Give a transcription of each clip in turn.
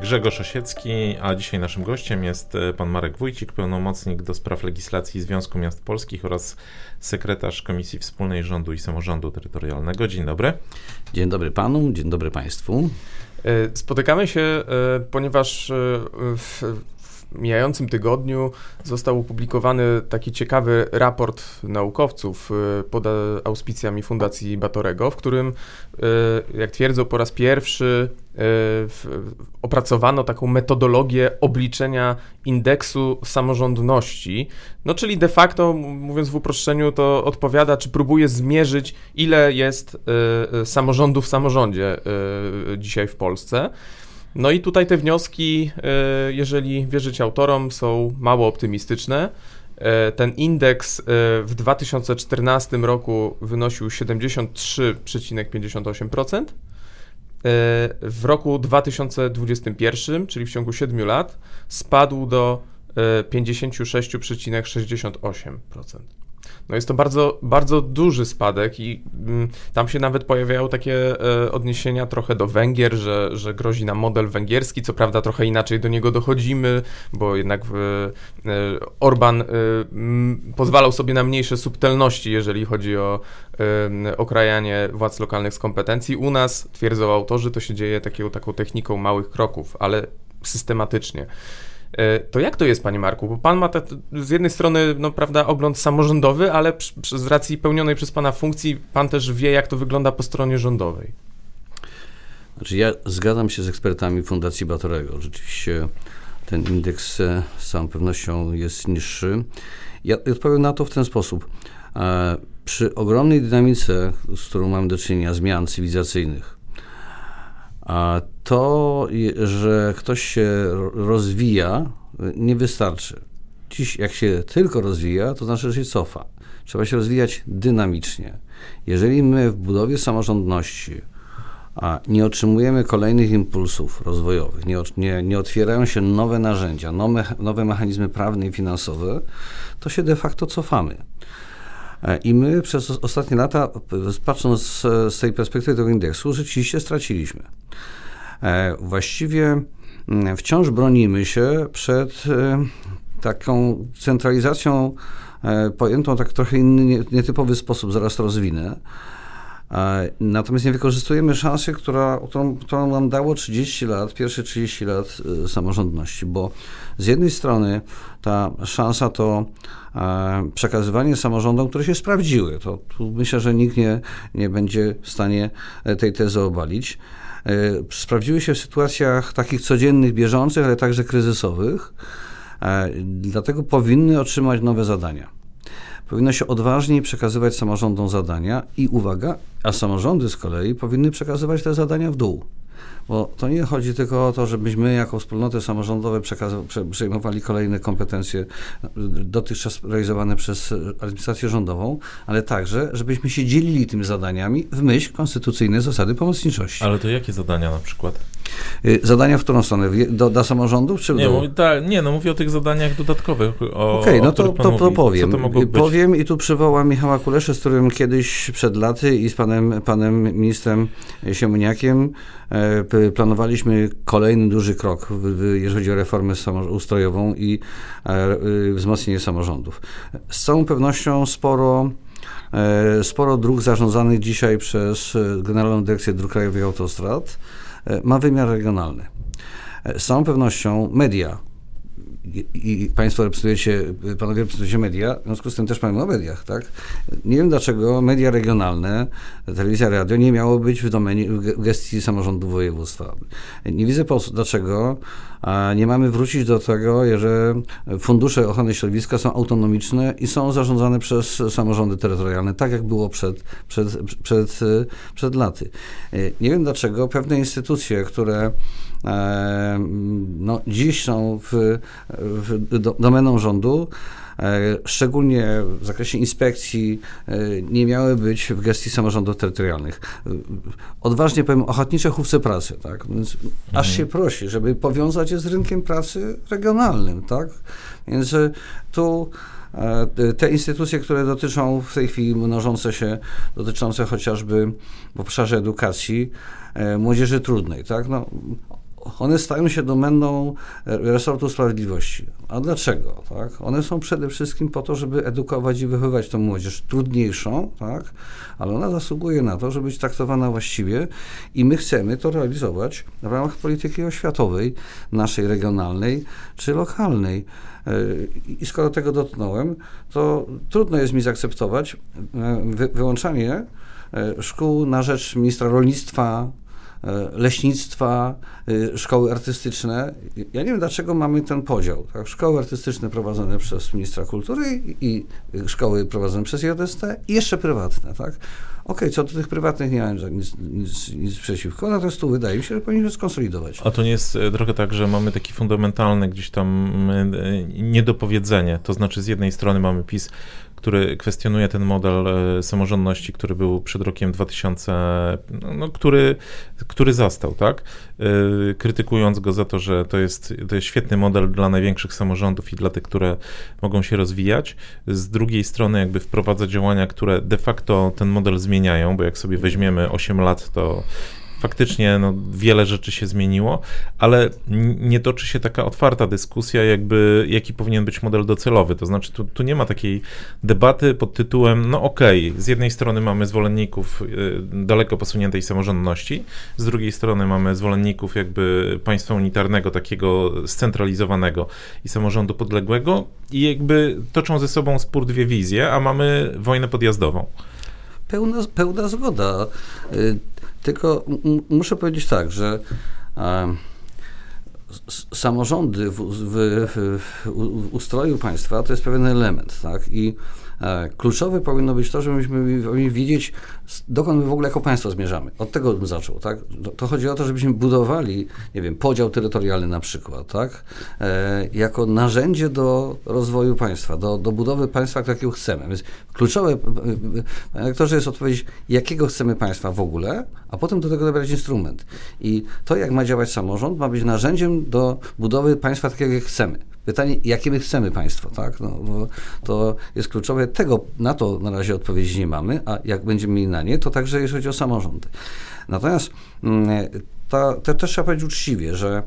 Grzegorz Osiecki, a dzisiaj naszym gościem jest e, pan Marek Wójcik, pełnomocnik do spraw legislacji Związku Miast Polskich oraz sekretarz Komisji Wspólnej Rządu i Samorządu Terytorialnego. Dzień dobry. Dzień dobry panu, dzień dobry państwu. E, spotykamy się, e, ponieważ w mijającym tygodniu został opublikowany taki ciekawy raport naukowców y, pod auspicjami Fundacji Batorego, w którym, y, jak twierdzą, po raz pierwszy y, opracowano taką metodologię obliczenia indeksu samorządności. No, czyli de facto, mówiąc w uproszczeniu, to odpowiada, czy próbuje zmierzyć, ile jest samorządów w samorządzie dzisiaj w Polsce. No i tutaj te wnioski, e, jeżeli wierzyć autorom, są mało optymistyczne. E, ten indeks e, w 2014 roku wynosił 73,58%. W roku 2021, czyli w ciągu 7 lat, spadł do 56,68%. No jest to bardzo, bardzo duży spadek i mm, tam się nawet pojawiają takie e, odniesienia trochę do Węgier, że, że grozi nam model węgierski, co prawda trochę inaczej do niego dochodzimy, bo jednak e, Orban e, m, pozwalał sobie na mniejsze subtelności, jeżeli chodzi o okrajanie władz lokalnych z kompetencji. U nas, twierdzą autorzy, to się dzieje taką, taką techniką małych kroków, ale systematycznie. E, to jak to jest, panie Marku? Bo pan ma te, z jednej strony, no prawda, ogląd samorządowy, ale przy, z racji pełnionej przez pana funkcji, pan też wie, jak to wygląda po stronie rządowej. Znaczy, ja zgadzam się z ekspertami Fundacji Batorego. Rzeczywiście ten indeks e, z całą pewnością jest niższy. Ja odpowiem na to w ten sposób. E, przy ogromnej dynamice, z którą mamy do czynienia, zmian cywilizacyjnych, to, że ktoś się rozwija, nie wystarczy. Dziś, jak się tylko rozwija, to znaczy, że się cofa. Trzeba się rozwijać dynamicznie. Jeżeli my w budowie samorządności nie otrzymujemy kolejnych impulsów rozwojowych, nie, nie, nie otwierają się nowe narzędzia, nowe, nowe mechanizmy prawne i finansowe, to się de facto cofamy. E, I my przez ostatnie lata, patrząc z tej perspektywy tego indeksu, rzeczywiście straciliśmy. E, właściwie mm, wciąż bronimy się przed e, taką centralizacją pojętą tak trochę inny, nietypowy sposób, zaraz rozwinę. Natomiast nie wykorzystujemy szansy, która, którą, którą nam dało 30 lat, pierwsze 30 lat samorządności, bo z jednej strony ta szansa to e, przekazywanie samorządom, które się sprawdziły. To myślę, że nikt nie, nie będzie w stanie e, tej tezy obalić. E, sprawdziły się w sytuacjach takich codziennych, bieżących, ale także kryzysowych, dlatego powinny otrzymać nowe zadania. Powinno się odważniej przekazywać samorządom zadania i uwaga, a samorządy z kolei powinny przekazywać te zadania w dół. Bo to nie chodzi tylko o to, żebyśmy jako wspólnoty samorządowe przejmowali kolejne kompetencje dotychczas realizowane przez administrację rządową, ale także, żebyśmy się dzielili tymi zadaniami w myśl konstytucyjnej zasady pomocniczości. Ale to jakie zadania na przykład? Y, zadania w którą stronę? Do, dla samorządów czy nie, mówię, ta, nie, no mówię o tych zadaniach dodatkowych. Okej, okay, no to, to, to powiem. To powiem i tu przywołam Michała Kuleszę, z którym kiedyś przed laty i z panem, panem ministrem Siemoniakiem e, planowaliśmy kolejny duży krok, jeżeli chodzi o reformę ustrojową i e, wzmocnienie samorządów. Z całą pewnością sporo e, sporo dróg zarządzanych dzisiaj przez Generalną Dyrekcję Dróg Krajowych Autostrad ma wymiar regionalny. Z całą pewnością media, i Państwo reprezentujecie, Panowie reprezentujecie media, w związku z tym też mamy o mediach, tak? Nie wiem dlaczego media regionalne, telewizja, radio nie miało być w domenie, w gestii samorządu województwa. Nie widzę po, dlaczego nie mamy wrócić do tego, że fundusze ochrony środowiska są autonomiczne i są zarządzane przez samorządy terytorialne, tak jak było przed, przed, przed, przed laty. Nie wiem dlaczego pewne instytucje, które no, dziś są w, domeną rządu. E, szczególnie w zakresie inspekcji e, nie miały być w gestii samorządów terytorialnych. E, odważnie powiem, ochotnicze chówce pracy, tak? Więc mhm. aż się prosi, żeby powiązać je z rynkiem pracy regionalnym, tak? Więc tu te instytucje, które dotyczą w tej chwili mnożące się, dotyczące chociażby w obszarze edukacji, młodzieży trudnej, tak? No, one stają się domeną resortu sprawiedliwości. A dlaczego? Tak? One są przede wszystkim po to, żeby edukować i wychowywać tę młodzież trudniejszą, tak? ale ona zasługuje na to, żeby być traktowana właściwie i my chcemy to realizować w ramach polityki oświatowej, naszej regionalnej czy lokalnej. E, I skoro tego dotknąłem, to trudno jest mi zaakceptować e, wyłączanie e, szkół na rzecz ministra rolnictwa, E, leśnictwa, e, szkoły artystyczne. Ja nie wiem, dlaczego mamy ten podział. Tak? Szkoły artystyczne prowadzone przez ministra kultury i szkoły prowadzone przez JST i jeszcze prywatne. Tak? Okej, okay, co do tych prywatnych nie mam nic, nic, nic przeciwko, natomiast tu wydaje mi się, że powinniśmy skonsolidować. A to nie jest e, trochę tak, że mamy taki fundamentalny gdzieś tam niedopowiedzenie, to znaczy z jednej strony mamy PiS, który kwestionuje ten model e, samorządności, który był przed rokiem 2000, no, no, który, który zastał, tak? E, krytykując go za to, że to jest, to jest świetny model dla największych samorządów i dla tych, które mogą się rozwijać. Z drugiej strony jakby wprowadza działania, które de facto ten model zmieniają, bo jak sobie weźmiemy 8 lat, to faktycznie no, wiele rzeczy się zmieniło, ale nie toczy się taka otwarta dyskusja, jakby jaki powinien być model docelowy. To znaczy, tu, tu nie ma takiej debaty pod tytułem, no okej, okay, z jednej strony mamy zwolenników y, daleko posuniętej samorządności, z drugiej strony mamy zwolenników jakby państwa unitarnego, takiego scentralizowanego i samorządu podległego i jakby toczą ze sobą spór dwie wizje, a mamy wojnę podjazdową. Pełna, pełna zgoda. Tylko muszę powiedzieć tak, że samorządy w, w, w, ustroju państwa to jest pewien element, tak? I kluczowe powinno być to, żebyśmy wiedzieć, dokąd my w ogóle jako państwo zmierzamy. Od tego bym zaczął, tak? To chodzi o to, żebyśmy budowali, nie wiem, podział terytorialny na przykład, tak? E, jako narzędzie do rozwoju państwa, do, do budowy państwa, jakiego chcemy. Więc kluczowe, rektorze, jest odpowiedź, jakiego chcemy państwa w ogóle, a potem do tego dobrać instrument. I to, jak ma działać samorząd, ma być narzędziem do budowy państwa takiego, jak chcemy. Pytanie, jakie my chcemy państwo, tak? No, to jest kluczowe. Tego, na to na razie odpowiedzi nie mamy, a jak będziemy mieli na nie, to także jeżeli chodzi o samorządy. Natomiast mm, to też trzeba powiedzieć uczciwie, że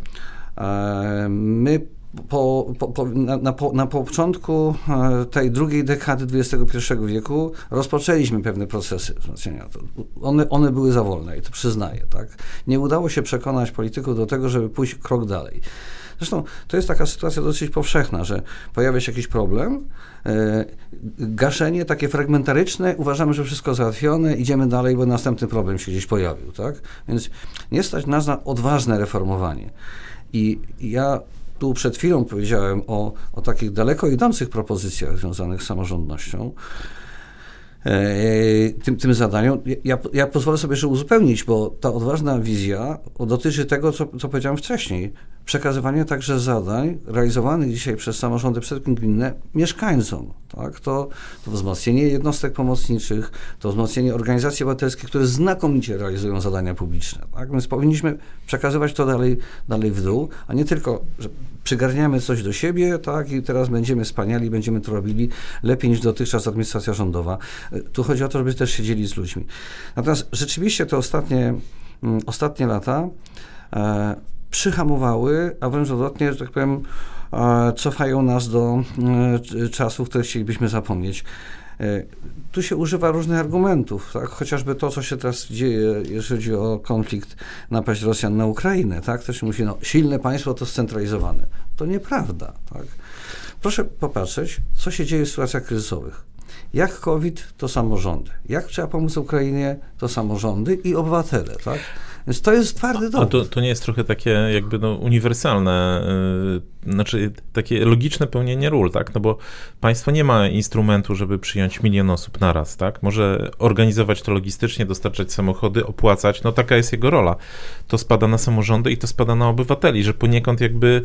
e, my po, po, po, na, na, na początku e, tej drugiej dekady XXI wieku rozpoczęliśmy pewne procesy wzmacniania. One, one były za wolne i to przyznaję. Tak? Nie udało się przekonać polityków do tego, żeby pójść krok dalej. Zresztą to jest taka sytuacja dosyć powszechna, że pojawia się jakiś problem, e, gaszenie takie fragmentaryczne, uważamy, że wszystko załatwione, idziemy dalej, bo następny problem się gdzieś pojawił, tak? Więc nie stać nas na odważne reformowanie. I ja tu przed chwilą powiedziałem o, o takich daleko idących propozycjach związanych z samorządnością. E, tym, tym zadaniom. Ja, ja pozwolę sobie jeszcze uzupełnić, bo ta odważna wizja dotyczy tego, co, co powiedziałem wcześniej. Przekazywanie także zadań realizowanych dzisiaj przez samorządy przedgminne mieszkańcom. Tak? To, to wzmocnienie jednostek pomocniczych, to wzmocnienie organizacji obywatelskich, które znakomicie realizują zadania publiczne. Tak? Więc powinniśmy przekazywać to dalej, dalej w dół, a nie tylko, że przygarniamy coś do siebie, tak, i teraz będziemy wspaniali, będziemy to robili lepiej niż dotychczas administracja rządowa. Tu chodzi o to, żeby też siedzieli z ludźmi. Natomiast rzeczywiście te ostatnie, mm, ostatnie lata e, przyhamowały, a wręcz odwrotnie, że tak powiem, e, cofają nas do e, czasów, które chcielibyśmy zapomnieć. E, tu się używa różnych argumentów, tak? chociażby to, co się teraz dzieje, jeżeli chodzi o konflikt, napaść Rosjan na Ukrainę. Tak? Się mówi, no, silne państwo to scentralizowane. To nieprawda. Tak? Proszę popatrzeć, co się dzieje w sytuacjach kryzysowych. Jak COVID, to samorządy. Jak trzeba pomóc Ukrainie, to samorządy i obywatele. Tak? Więc to jest twardy dowód. A to, to nie jest trochę takie jakby no, uniwersalne, yy, znaczy takie logiczne pełnienie ról, tak? No bo państwo nie ma instrumentu, żeby przyjąć milion osób naraz, tak? Może organizować to logistycznie, dostarczać samochody, opłacać, no taka jest jego rola. To spada na samorządy i to spada na obywateli, że poniekąd jakby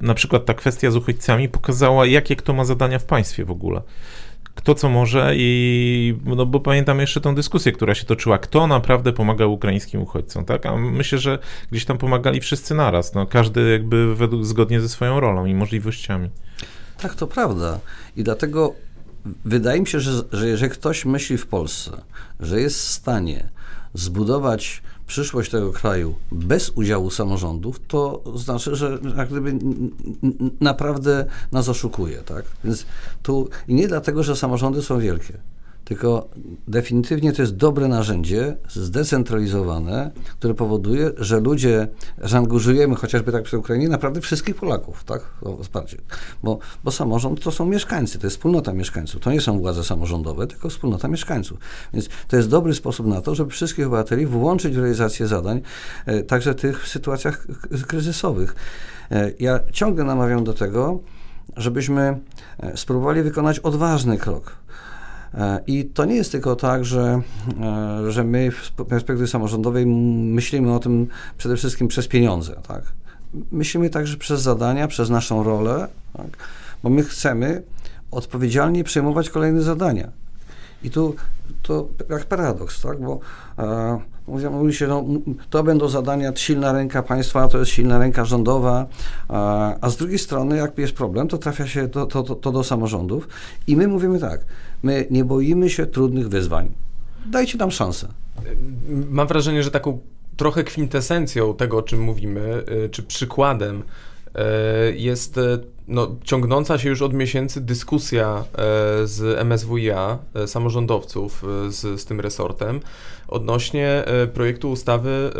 na przykład ta kwestia z uchodźcami pokazała, jakie kto ma zadania w państwie w ogóle kto co może i no bo pamiętam jeszcze tą dyskusję, która się toczyła, kto naprawdę pomaga ukraińskim uchodźcom, tak? A myślę, że gdzieś tam pomagali wszyscy naraz, no każdy jakby według, zgodnie ze swoją rolą i możliwościami. Tak, to prawda. I dlatego wydaje mi się, że, że jeżeli ktoś myśli w Polsce, że jest w stanie zbudować przyszłość tego kraju bez udziału samorządów, to znaczy, że jak gdyby naprawdę nas oszukuje, tak? Więc tu i nie dlatego, że samorządy są wielkie tylko definitywnie to jest dobre narzędzie, zdecentralizowane, które powoduje, że ludzie, że angażujemy chociażby tak przy Ukrainie, naprawdę wszystkich Polaków, tak, o wsparcie. Bo, bo samorząd to są mieszkańcy, to jest wspólnota mieszkańców, to nie są władze samorządowe, tylko wspólnota mieszkańców. Więc to jest dobry sposób na to, żeby wszystkich obywateli włączyć w realizację zadań, e, także tych w sytuacjach kryzysowych. E, ja ciągle namawiam do tego, żebyśmy e, spróbowali wykonać odważny krok I to nie jest tylko tak, że, e, że my w perspektywie samorządowej myślimy o tym przede wszystkim przez pieniądze. Tak? Myślimy także przez zadania, przez naszą rolę, tak? bo my chcemy odpowiedzialnie przejmować kolejne zadania. I tu to jak paradoks, tak? bo e, mówi, się, no, to będą zadania silna ręka państwa, to jest silna ręka rządowa, a, a z drugiej strony, jak jest problem, to trafia się to, to, to, to do samorządów i my mówimy tak, my nie boimy się trudnych wyzwań. Dajcie nam szansę. Mam wrażenie, że taką trochę kwintesencją tego, o czym mówimy, y, czy przykładem y, jest y, no, ciągnąca się już od miesięcy dyskusja z MSWiA, samorządowców z, z tym resortem, odnośnie projektu ustawy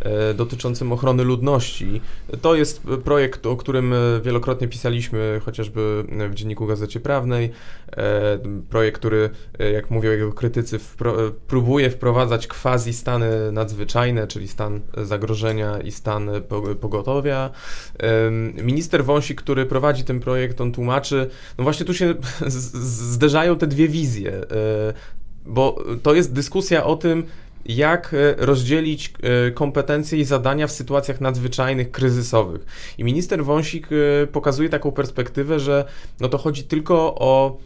E, dotyczącym ochrony ludności. To jest projekt, o którym e, wielokrotnie pisaliśmy, chociażby w Dzienniku Gazecie Prawnej. E, projekt, który, jak mówią jego krytycy, wpro próbuje wprowadzać quasi stany nadzwyczajne, czyli stan zagrożenia i stan pogotowia. Minister Wąsik, który prowadzi ten projekt, on tłumaczy, no właśnie tu się zderzają te dwie wizje, bo to jest dyskusja o tym, jak e, rozdzielić e, kompetencje i zadania w sytuacjach nadzwyczajnych, kryzysowych. I minister Wąsik e, pokazuje taką perspektywę, że no to chodzi tylko o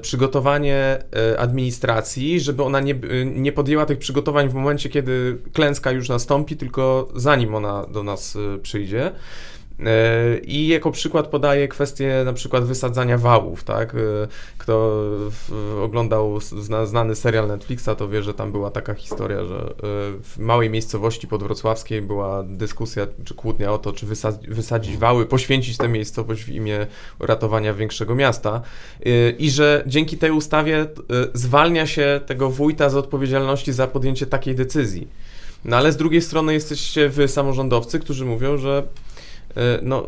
przygotowanie administracji, żeby ona nie, nie podjęła tych przygotowań w momencie, kiedy klęska już nastąpi, tylko zanim ona do nas przyjdzie. I jako przykład podaję kwestię na przykład wysadzania wałów, tak? E, kto oglądał znany serial Netflixa, to wie, że tam była taka historia, że e, w małej miejscowości podwrocławskiej była dyskusja czy kłótnia o to, czy wysadzić wały, poświęcić tę miejscowość w imię ratowania większego miasta i że dzięki tej ustawie zwalnia się tego wójta z odpowiedzialności za podjęcie takiej decyzji. No ale z drugiej strony jesteście wy samorządowcy, którzy mówią, że no,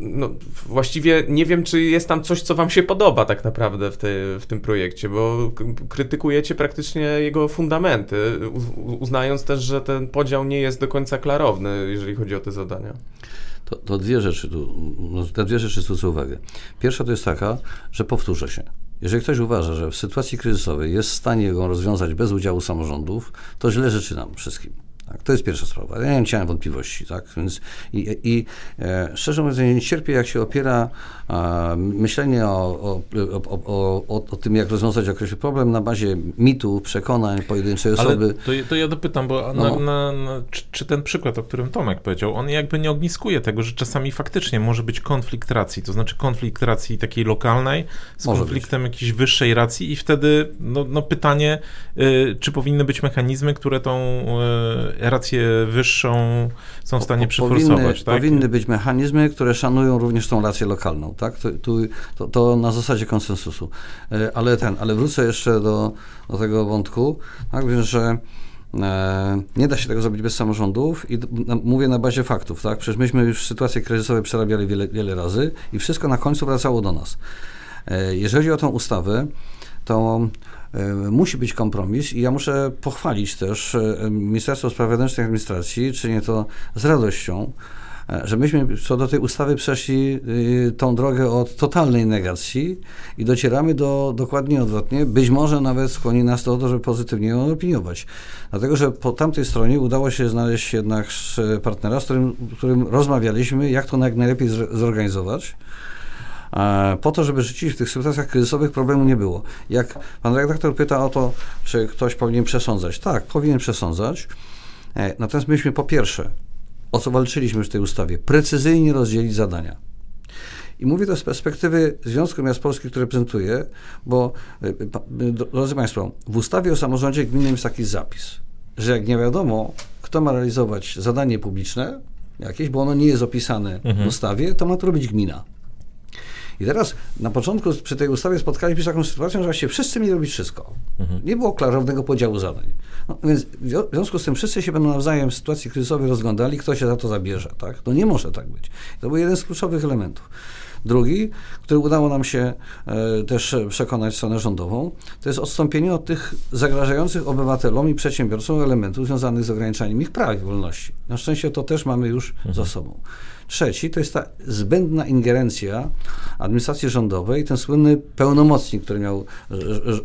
no, właściwie nie wiem, czy jest tam coś, co wam się podoba tak naprawdę w, te, w tym projekcie, bo krytykujecie praktycznie jego fundamenty, uznając też, że ten podział nie jest do końca klarowny, jeżeli chodzi o te zadania. To, to dwie rzeczy tu, no, te dwie rzeczy zwrócę uwagę. Pierwsza to jest taka, że powtórzę się. Jeżeli ktoś uważa, że w sytuacji kryzysowej jest w stanie ją rozwiązać bez udziału samorządów, to źle życzy nam wszystkim. Tak, to jest pierwsza sprawa. Ja nie miałem wątpliwości, tak? Więc i, i e, szczerze mówiąc, nie cierpię, jak się opiera e, myślenie o, o, o, o, tym, jak rozwiązać określony problem na bazie mitu, przekonań pojedynczej osoby. Ale to, to ja dopytam, bo no. na, na, na, czy, czy, ten przykład, o którym Tomek powiedział, on jakby nie ogniskuje tego, że czasami faktycznie może być konflikt racji, to znaczy konflikt racji takiej lokalnej z może konfliktem być. jakiejś wyższej racji i wtedy no, no pytanie, y, czy powinny być mechanizmy, które tą y, rację wyższą są w stanie przyforsować. Powinny, tak? powinny być mechanizmy, które szanują również tą rację lokalną, tak? To, to, to na zasadzie konsensusu. E, ale ten, ale wrócę jeszcze do, do tego wątku, tak? że e, nie da się tego zrobić bez samorządów i mówię na bazie faktów, tak? Przecież myśmy już sytuacje kryzysowe przerabiali wiele, wiele razy i wszystko na końcu wracało do nas. E, jeżeli o tą ustawę, to musi być kompromis i ja muszę pochwalić też Ministerstwo Spraw Wewnętrznych i Administracji, czynię to z radością, E, że myśmy co do tej ustawy przeszli tą drogę od totalnej negacji i docieramy do dokładnie odwrotnie. Być może nawet skłoni nas do to, żeby pozytywnie ją opiniować. Dlatego, że po tamtej stronie udało się znaleźć jednak partnera, z którym, którym rozmawialiśmy, jak to najlepiej zorganizować e, po to, żeby rzeczywiście w tych sytuacjach kryzysowych problemu nie było. Jak pan redaktor pyta o to, czy ktoś powinien przesądzać. Tak, powinien przesądzać. E, natomiast myśmy po pierwsze o co walczyliśmy w tej ustawie, precyzyjnie rozdzielić zadania. I mówię to z perspektywy Związku Miast Polskich, który reprezentuję, bo, e, e, drodzy Państwo, w ustawie o samorządzie gminnym jest taki zapis, że jak nie wiadomo, kto ma realizować zadanie publiczne jakieś, bo ono nie jest opisane mhm. w ustawie, to ma to robić gmina. I teraz na początku przy tej ustawie spotkaliśmy się z taką sytuacją, że właściwie wszyscy mieli robić wszystko. Mhm. Nie było klarownego podziału zadań. No, więc w związku z tym wszyscy się będą nawzajem w sytuacji kryzysowej rozglądali, kto się za to zabierze. Tak? No nie może tak być. To był jeden z kluczowych elementów. Drugi, który udało nam się e, też przekonać stronę rządową, to jest odstąpienie od tych zagrażających obywatelom i przedsiębiorcom elementów związanych z ograniczaniem ich praw i wolności. Na szczęście to też mamy już mhm. za sobą. Trzeci to jest ta zbędna ingerencja administracji rządowej, ten słynny pełnomocnik, który miał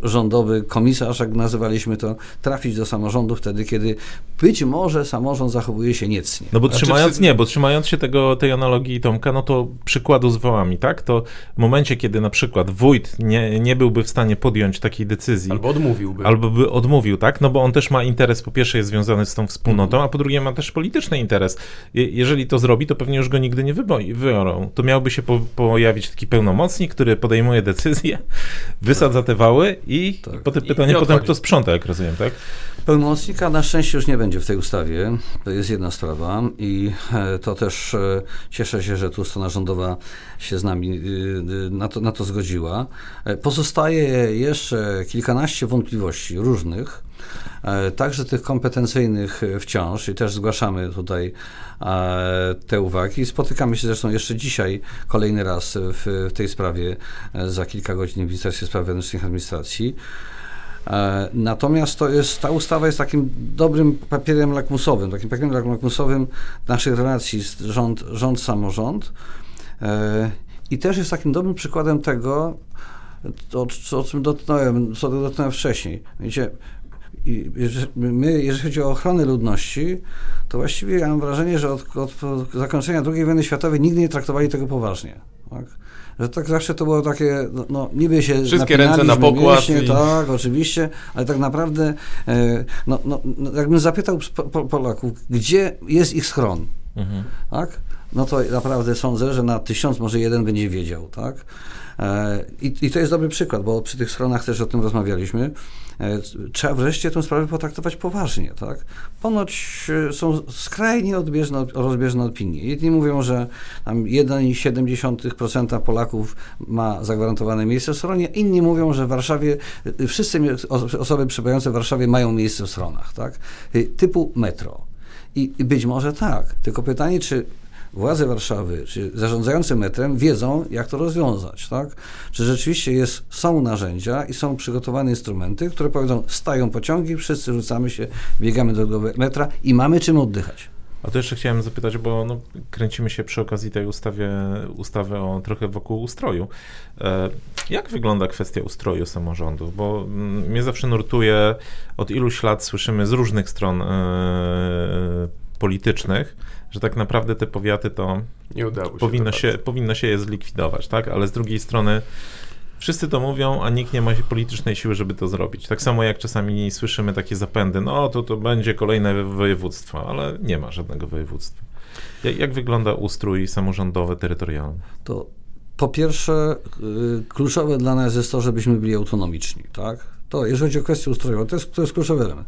rządowy komisarz, jak nazywaliśmy to, trafić do samorządu wtedy, kiedy być może samorząd zachowuje się niecnie. No bo znaczy, trzymając, nie, bo trzymając się tego, tej analogii Tomka, no to przykładu z wołami, tak? To w momencie, kiedy na przykład wójt nie, nie byłby w stanie podjąć takiej decyzji. Albo odmówiłby. Albo by odmówił, tak? No bo on też ma interes, po pierwsze jest związany z tą wspólnotą, a po drugie ma też polityczny interes. Je, jeżeli to zrobi, to pewnie już go nigdy nie wybiorą. To miałby się po, pojawić taki pełnomocnik, który podejmuje decyzje, wysadza te wały i tak. potem pytanie, I potem kto sprząta, jak rozumiem, tak? Pełnomocnika na szczęście już nie będzie w tej ustawie. To jest jedna sprawa i e, to też e, cieszę się, że tu strona rządowa się z nami e, na to, na to zgodziła. Pozostaje jeszcze kilkanaście wątpliwości różnych, także tych kompetencyjnych wciąż i też zgłaszamy tutaj te uwagi. Spotykamy się zresztą jeszcze dzisiaj kolejny raz w, w tej sprawie za kilka godzin w Ministerstwie Spraw Wewnętrznych Administracji. E, natomiast to jest, ta ustawa jest takim dobrym papierem lakmusowym, takim papierem lakmusowym naszych relacji z rząd, rząd samorząd e, i też jest takim dobrym przykładem tego, o, o czym dotknąłem, co dotknąłem wcześniej. Wiecie, my, jeżeli chodzi o ochronę ludności, to właściwie ja mam wrażenie, że od, od zakończenia II wojny światowej nigdy nie traktowali tego poważnie. Tak? Że tak zawsze to było takie, no, no niby się Wszystkie ręce na pokład. Mięśnie, i... Tak, oczywiście, ale tak naprawdę, e, no, no, no, jakbym zapytał Polaków, gdzie jest ich schron, mhm. tak? No to naprawdę sądzę, że na tysiąc może jeden będzie wiedział, tak? E, I, I, to jest dobry przykład, bo przy tych stronach też o tym rozmawialiśmy. E, trzeba wreszcie tę sprawę potraktować poważnie. Tak? Ponoć e, są skrajnie odbieżne, rozbieżne opinie. Jedni mówią, że 1,7% Polaków ma zagwarantowane miejsce w stronie, inni mówią, że w Warszawie wszyscy osoby przebywające w Warszawie mają miejsce w stronach. Tak? Typu metro. I być może tak. Tylko pytanie, czy władze Warszawy, czy zarządzający metrem wiedzą, jak to rozwiązać, tak? Czy rzeczywiście jest, są narzędzia i są przygotowane instrumenty, które powiedzą, stają pociągi, wszyscy rzucamy się, biegamy do metra i mamy czym oddychać. A to jeszcze chciałem zapytać, bo no, kręcimy się przy okazji tej ustawie, ustawy o trochę wokół ustroju. E, jak wygląda kwestia ustroju samorządów? Bo mm, mnie zawsze nurtuje, od iluś lat słyszymy z różnych stron e, politycznych, że tak naprawdę te powiaty to nie udało się powinno, się, powinno się je zlikwidować, tak? Ale z drugiej strony wszyscy to mówią, a nikt nie ma politycznej siły, żeby to zrobić. Tak samo jak czasami słyszymy takie zapędy, no to to będzie kolejne województwo, ale nie ma żadnego województwa. Jak, jak wygląda ustrój samorządowy, terytorialny? To po pierwsze, y, kluczowe dla nas jest to, żebyśmy byli autonomiczni, tak? To, jeżeli chodzi o kwestię ustrojową, to jest, to jest kluczowy element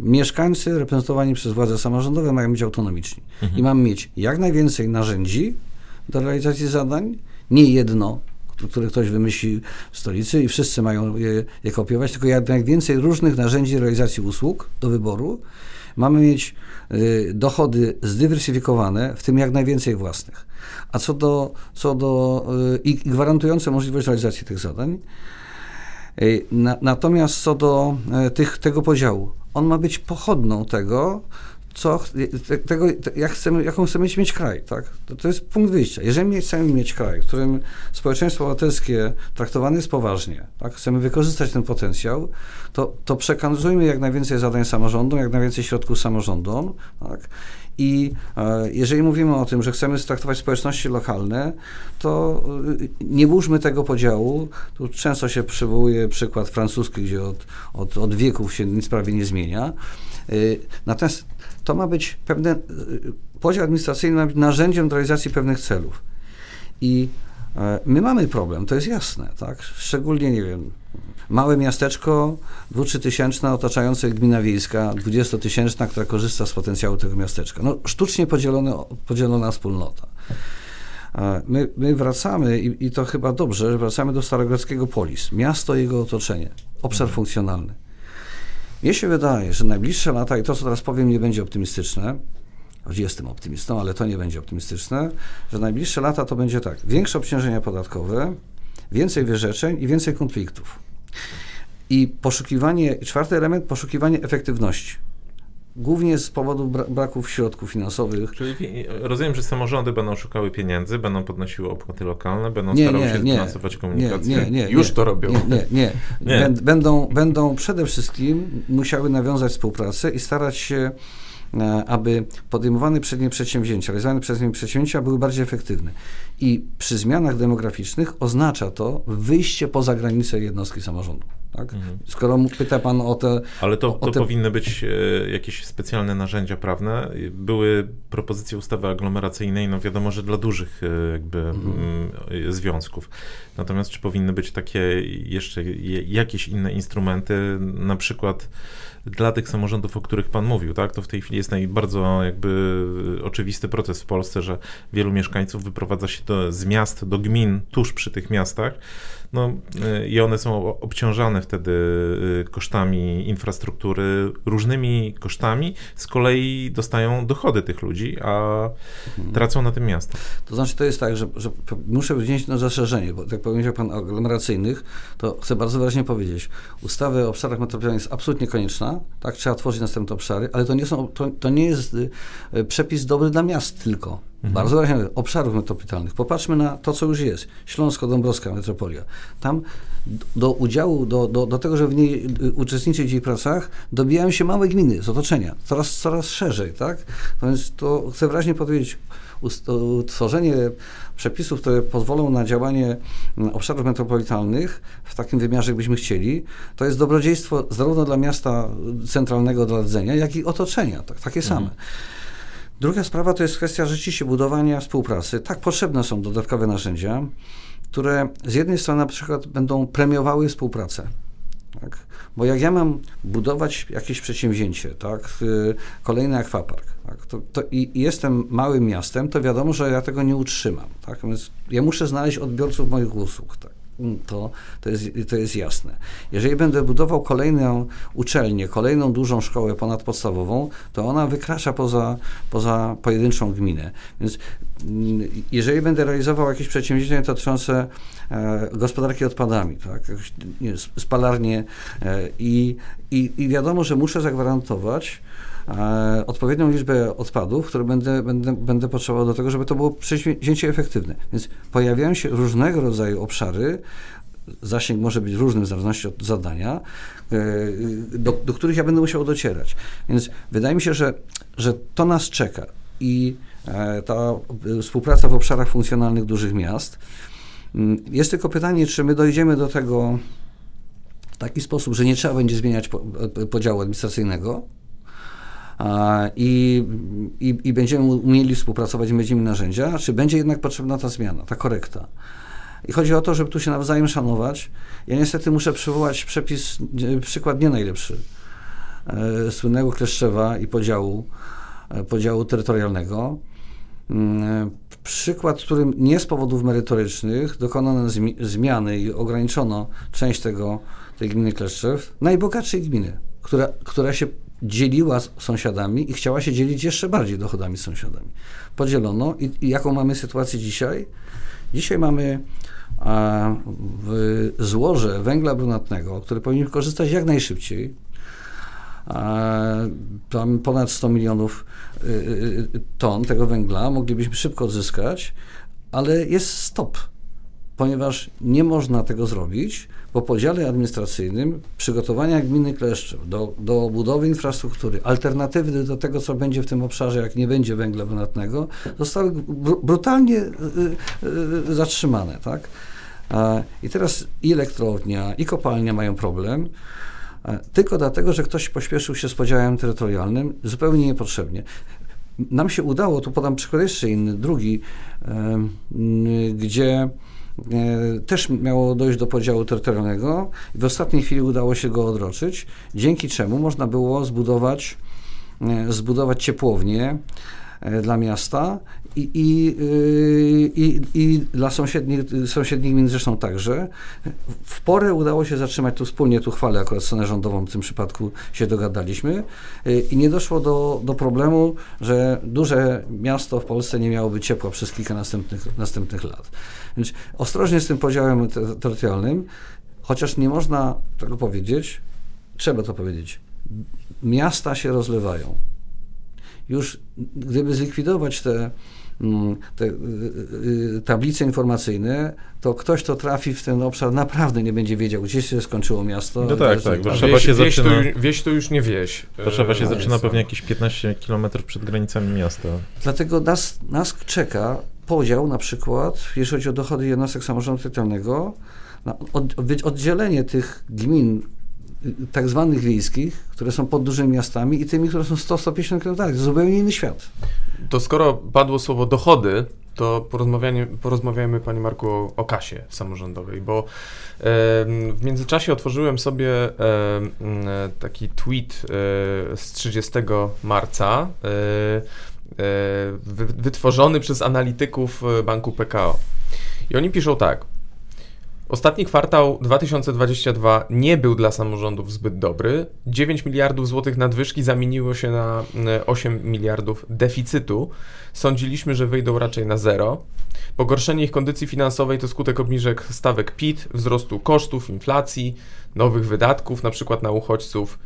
mieszkańcy reprezentowani przez władze samorządowe mają być autonomiczni. Mhm. I mamy mieć jak najwięcej narzędzi do realizacji zadań, nie jedno, które ktoś wymyśli w stolicy i wszyscy mają je, je kopiować, tylko jak najwięcej różnych narzędzi realizacji usług do wyboru. Mamy mieć y, dochody zdywersyfikowane, w tym jak najwięcej własnych. A co do, co do y, i gwarantujące możliwość realizacji tych zadań, Na, natomiast co do tych, tego podziału, on ma być pochodną tego, co, tego, jak chcemy, jaką chcemy mieć kraj, tak? To, to jest punkt wyjścia. Jeżeli chcemy mieć kraj, w którym społeczeństwo obywatelskie traktowane jest poważnie, tak? chcemy wykorzystać ten potencjał, to, to przekazujmy jak najwięcej zadań samorządom, jak najwięcej środków samorządom, tak? I e, jeżeli mówimy o tym, że chcemy traktować społeczności lokalne, to e, nie burzmy tego podziału. Tu często się przywołuje przykład francuski, gdzie od, od, od wieków się nic prawie nie zmienia. E, natomiast to ma być pewne, podział administracyjny ma być narzędziem do realizacji pewnych celów. I my mamy problem, to jest jasne, tak? Szczególnie, nie wiem, małe miasteczko, dwu, tysięczne, otaczające gmina wiejska, dwudziestotysięczna, która korzysta z potencjału tego miasteczka. No, sztucznie podzielone, podzielona wspólnota. My, my wracamy, i, i, to chyba dobrze, że wracamy do Starogrodzkiego Polis, miasto i jego otoczenie, obszar mhm. funkcjonalny. Mnie się wydaje, że najbliższe lata, i to co teraz powiem nie będzie optymistyczne, choć jestem optymistą, ale to nie będzie optymistyczne, że najbliższe lata to będzie tak, większe obciążenia podatkowe, więcej wyrzeczeń i więcej konfliktów. I poszukiwanie, czwarty element, poszukiwanie efektywności. Głównie z powodu bra braków środków finansowych. Czyli rozumiem, że samorządy będą szukały pieniędzy, będą podnosiły opłaty lokalne, będą nie, starały nie, się nie, finansować komunikację. Nie, nie, Już to robią. Nie, nie, nie. Będą, będą przede wszystkim musiały nawiązać współpracę i starać się E, aby podejmowane przez nie przedsięwzięcia, realizowane przez nie przedsięwzięcia były bardziej efektywne. I przy zmianach demograficznych oznacza to wyjście poza granice jednostki samorządu. Tak? Mhm. Skoro pyta pan o te. Ale to, to te... powinny być e, jakieś specjalne narzędzia prawne. Były propozycje ustawy aglomeracyjnej, no wiadomo, że dla dużych e, jakby mhm. Mm, związków. Natomiast czy powinny być takie jeszcze jakieś inne instrumenty, na przykład dla tych samorządów, o których Pan mówił, tak? To w tej chwili jest bardzo jakby oczywisty proces w Polsce, że wielu mieszkańców wyprowadza się do, z miast do gmin tuż przy tych miastach no, y, i one są obciążane wtedy y, kosztami infrastruktury, różnymi kosztami, z kolei dostają dochody tych ludzi, a mhm. tracą na tym miasta. To znaczy, to jest tak, że, że muszę wziąć na zaszerzenie, bo jak powiedział Pan o aglomeracyjnych, to chcę bardzo wyraźnie powiedzieć, ustawa o obszarach metropolitalnych jest absolutnie konieczna, tak, trzeba tworzyć następne obszary, ale to nie, są, to, to nie jest y, przepis dobry dla miast tylko Mhm. Bardzo wyraźnie obszarów metropolitalnych. Popatrzmy na to, co już jest. Śląsko-Dąbrowska metropolia. Tam do udziału, do, do, do tego, żeby w niej y, uczestniczyć w jej pracach, dobijają się małe gminy z otoczenia, coraz, coraz szerzej, tak? No więc to chcę wyraźnie powiedzieć, tworzenie przepisów, które pozwolą na działanie mm, obszarów metropolitalnych w takim wymiarze, jakbyśmy chcieli, to jest dobrodziejstwo zarówno dla miasta centralnego do rdzenia, jak i otoczenia, tak, takie mhm. same. Druga sprawa to jest kwestia rzeczywiście budowania współpracy. Tak, potrzebne są dodatkowe narzędzia, które z jednej strony na przykład będą premiowały współpracę. Tak? Bo jak ja mam budować jakieś przedsięwzięcie, tak, kolejny akwapark, tak, to, to i, jestem małym miastem, to wiadomo, że ja tego nie utrzymam. Tak? Więc ja muszę znaleźć odbiorców moich usług. Tak? To, to, jest, to jest jasne. Jeżeli będę budował kolejną uczelnię, kolejną dużą szkołę ponadpodstawową, to ona wykracza poza, poza pojedynczą gminę. Więc mm, jeżeli będę realizował jakieś przedsięwzięcia dotyczące e, gospodarki odpadami, tak, nie, spalarnie e, i, i, wiadomo, że muszę zagwarantować, odpowiednią liczbę odpadów, które będę, będę, będę potrzebował do tego, żeby to było przedsięwzięcie efektywne. Więc pojawiają się różnego rodzaju obszary, zasięg może być różny w zależności od zadania, e, do, do których ja będę musiał docierać. Więc wydaje mi się, że, że to nas czeka i e, ta współpraca w obszarach funkcjonalnych dużych miast. Mm, jest tylko pytanie, czy my dojdziemy do tego w taki sposób, że nie trzeba będzie zmieniać podziału administracyjnego, i, i, i będziemy umieli współpracować, będziemy narzędzia, czy będzie jednak potrzebna ta zmiana, ta korekta. I chodzi o to, żeby tu się nawzajem szanować. Ja niestety muszę przywołać przepis, przykład nie najlepszy, e, słynnego Kleszczewa i podziału, e, podziału terytorialnego. Mm, przykład, w którym nie z powodów merytorycznych dokonano zmiany i ograniczono część tego, tej gminy Kleszczew, najbogatszej gminy, która, która się dzieliła z sąsiadami i chciała się dzielić jeszcze bardziej dochodami z sąsiadami. Podzielono i, i jaką mamy sytuację dzisiaj? Dzisiaj mamy złoże węgla brunatnego, które powinniśmy korzystać jak najszybciej, tam ponad 100 milionów y, y, y, ton tego węgla moglibyśmy szybko odzyskać, ale jest stop, ponieważ nie można tego zrobić po podziale administracyjnym przygotowania gminy Kleszczew do, do budowy infrastruktury, alternatywy do tego, co będzie w tym obszarze, jak nie będzie węgla brunatnego, zostały brutalnie y, y, zatrzymane. Tak? I teraz i elektrownia, i kopalnia mają problem, tylko dlatego, że ktoś pośpieszył się z podziałem terytorialnym zupełnie niepotrzebnie. Nam się udało, tu podam przykład jeszcze inny, drugi, gdzie też miało dojść do podziału terytorialnego i w ostatniej chwili udało się go odroczyć, dzięki czemu można było zbudować, e, zbudować ciepłownię e, dla miasta i, y, i, i dla sąsiednich, sąsiednich gmin zresztą także. W porę udało się zatrzymać tu wspólnie, tu chwalę akurat stronę rządową, w tym przypadku się dogadaliśmy y, i nie doszło do, do problemu, że duże miasto w Polsce nie miałoby ciepła przez kilka następnych, następnych lat. Więc ostrożnie z tym podziałem terytorialnym, chociaż nie można tego powiedzieć, trzeba to powiedzieć, miasta się rozlewają. Już gdyby zlikwidować te te y, y, y, tablice informacyjne, to ktoś, kto trafi w ten obszar, naprawdę nie będzie wiedział, gdzie się skończyło miasto. No tak, tak. Warszawa wieś, się wieś zaczyna... To, wieś to już nie wieś. Warszawa się no, zaczyna pewnie jakieś 15 km przed granicami miasta. Dlatego nas, nas czeka podział na przykład, jeśli chodzi o dochody jednostek samorządu terytorialnego, na oddzielenie tych gmin tak zwanych wiejskich, które są pod dużymi miastami i tymi, które są 100-150 km. To zupełnie inny świat. To skoro padło słowo dochody, to porozmawiajmy, Panie Marku, o, o kasie samorządowej, bo e, w międzyczasie otworzyłem sobie e, taki tweet e, z 30 marca, wytworzony przez analityków banku PKO. I oni piszą tak. Ostatni kwartał 2022 nie był dla samorządów zbyt dobry. 9 miliardów złotych nadwyżki zamieniło się na 8 e, miliardów deficytu. Sądziliśmy, że wyjdą raczej na zero. Pogorszenie ich kondycji finansowej to skutek obniżek stawek PIT, wzrostu kosztów, inflacji, nowych wydatków, np. na uchodźców.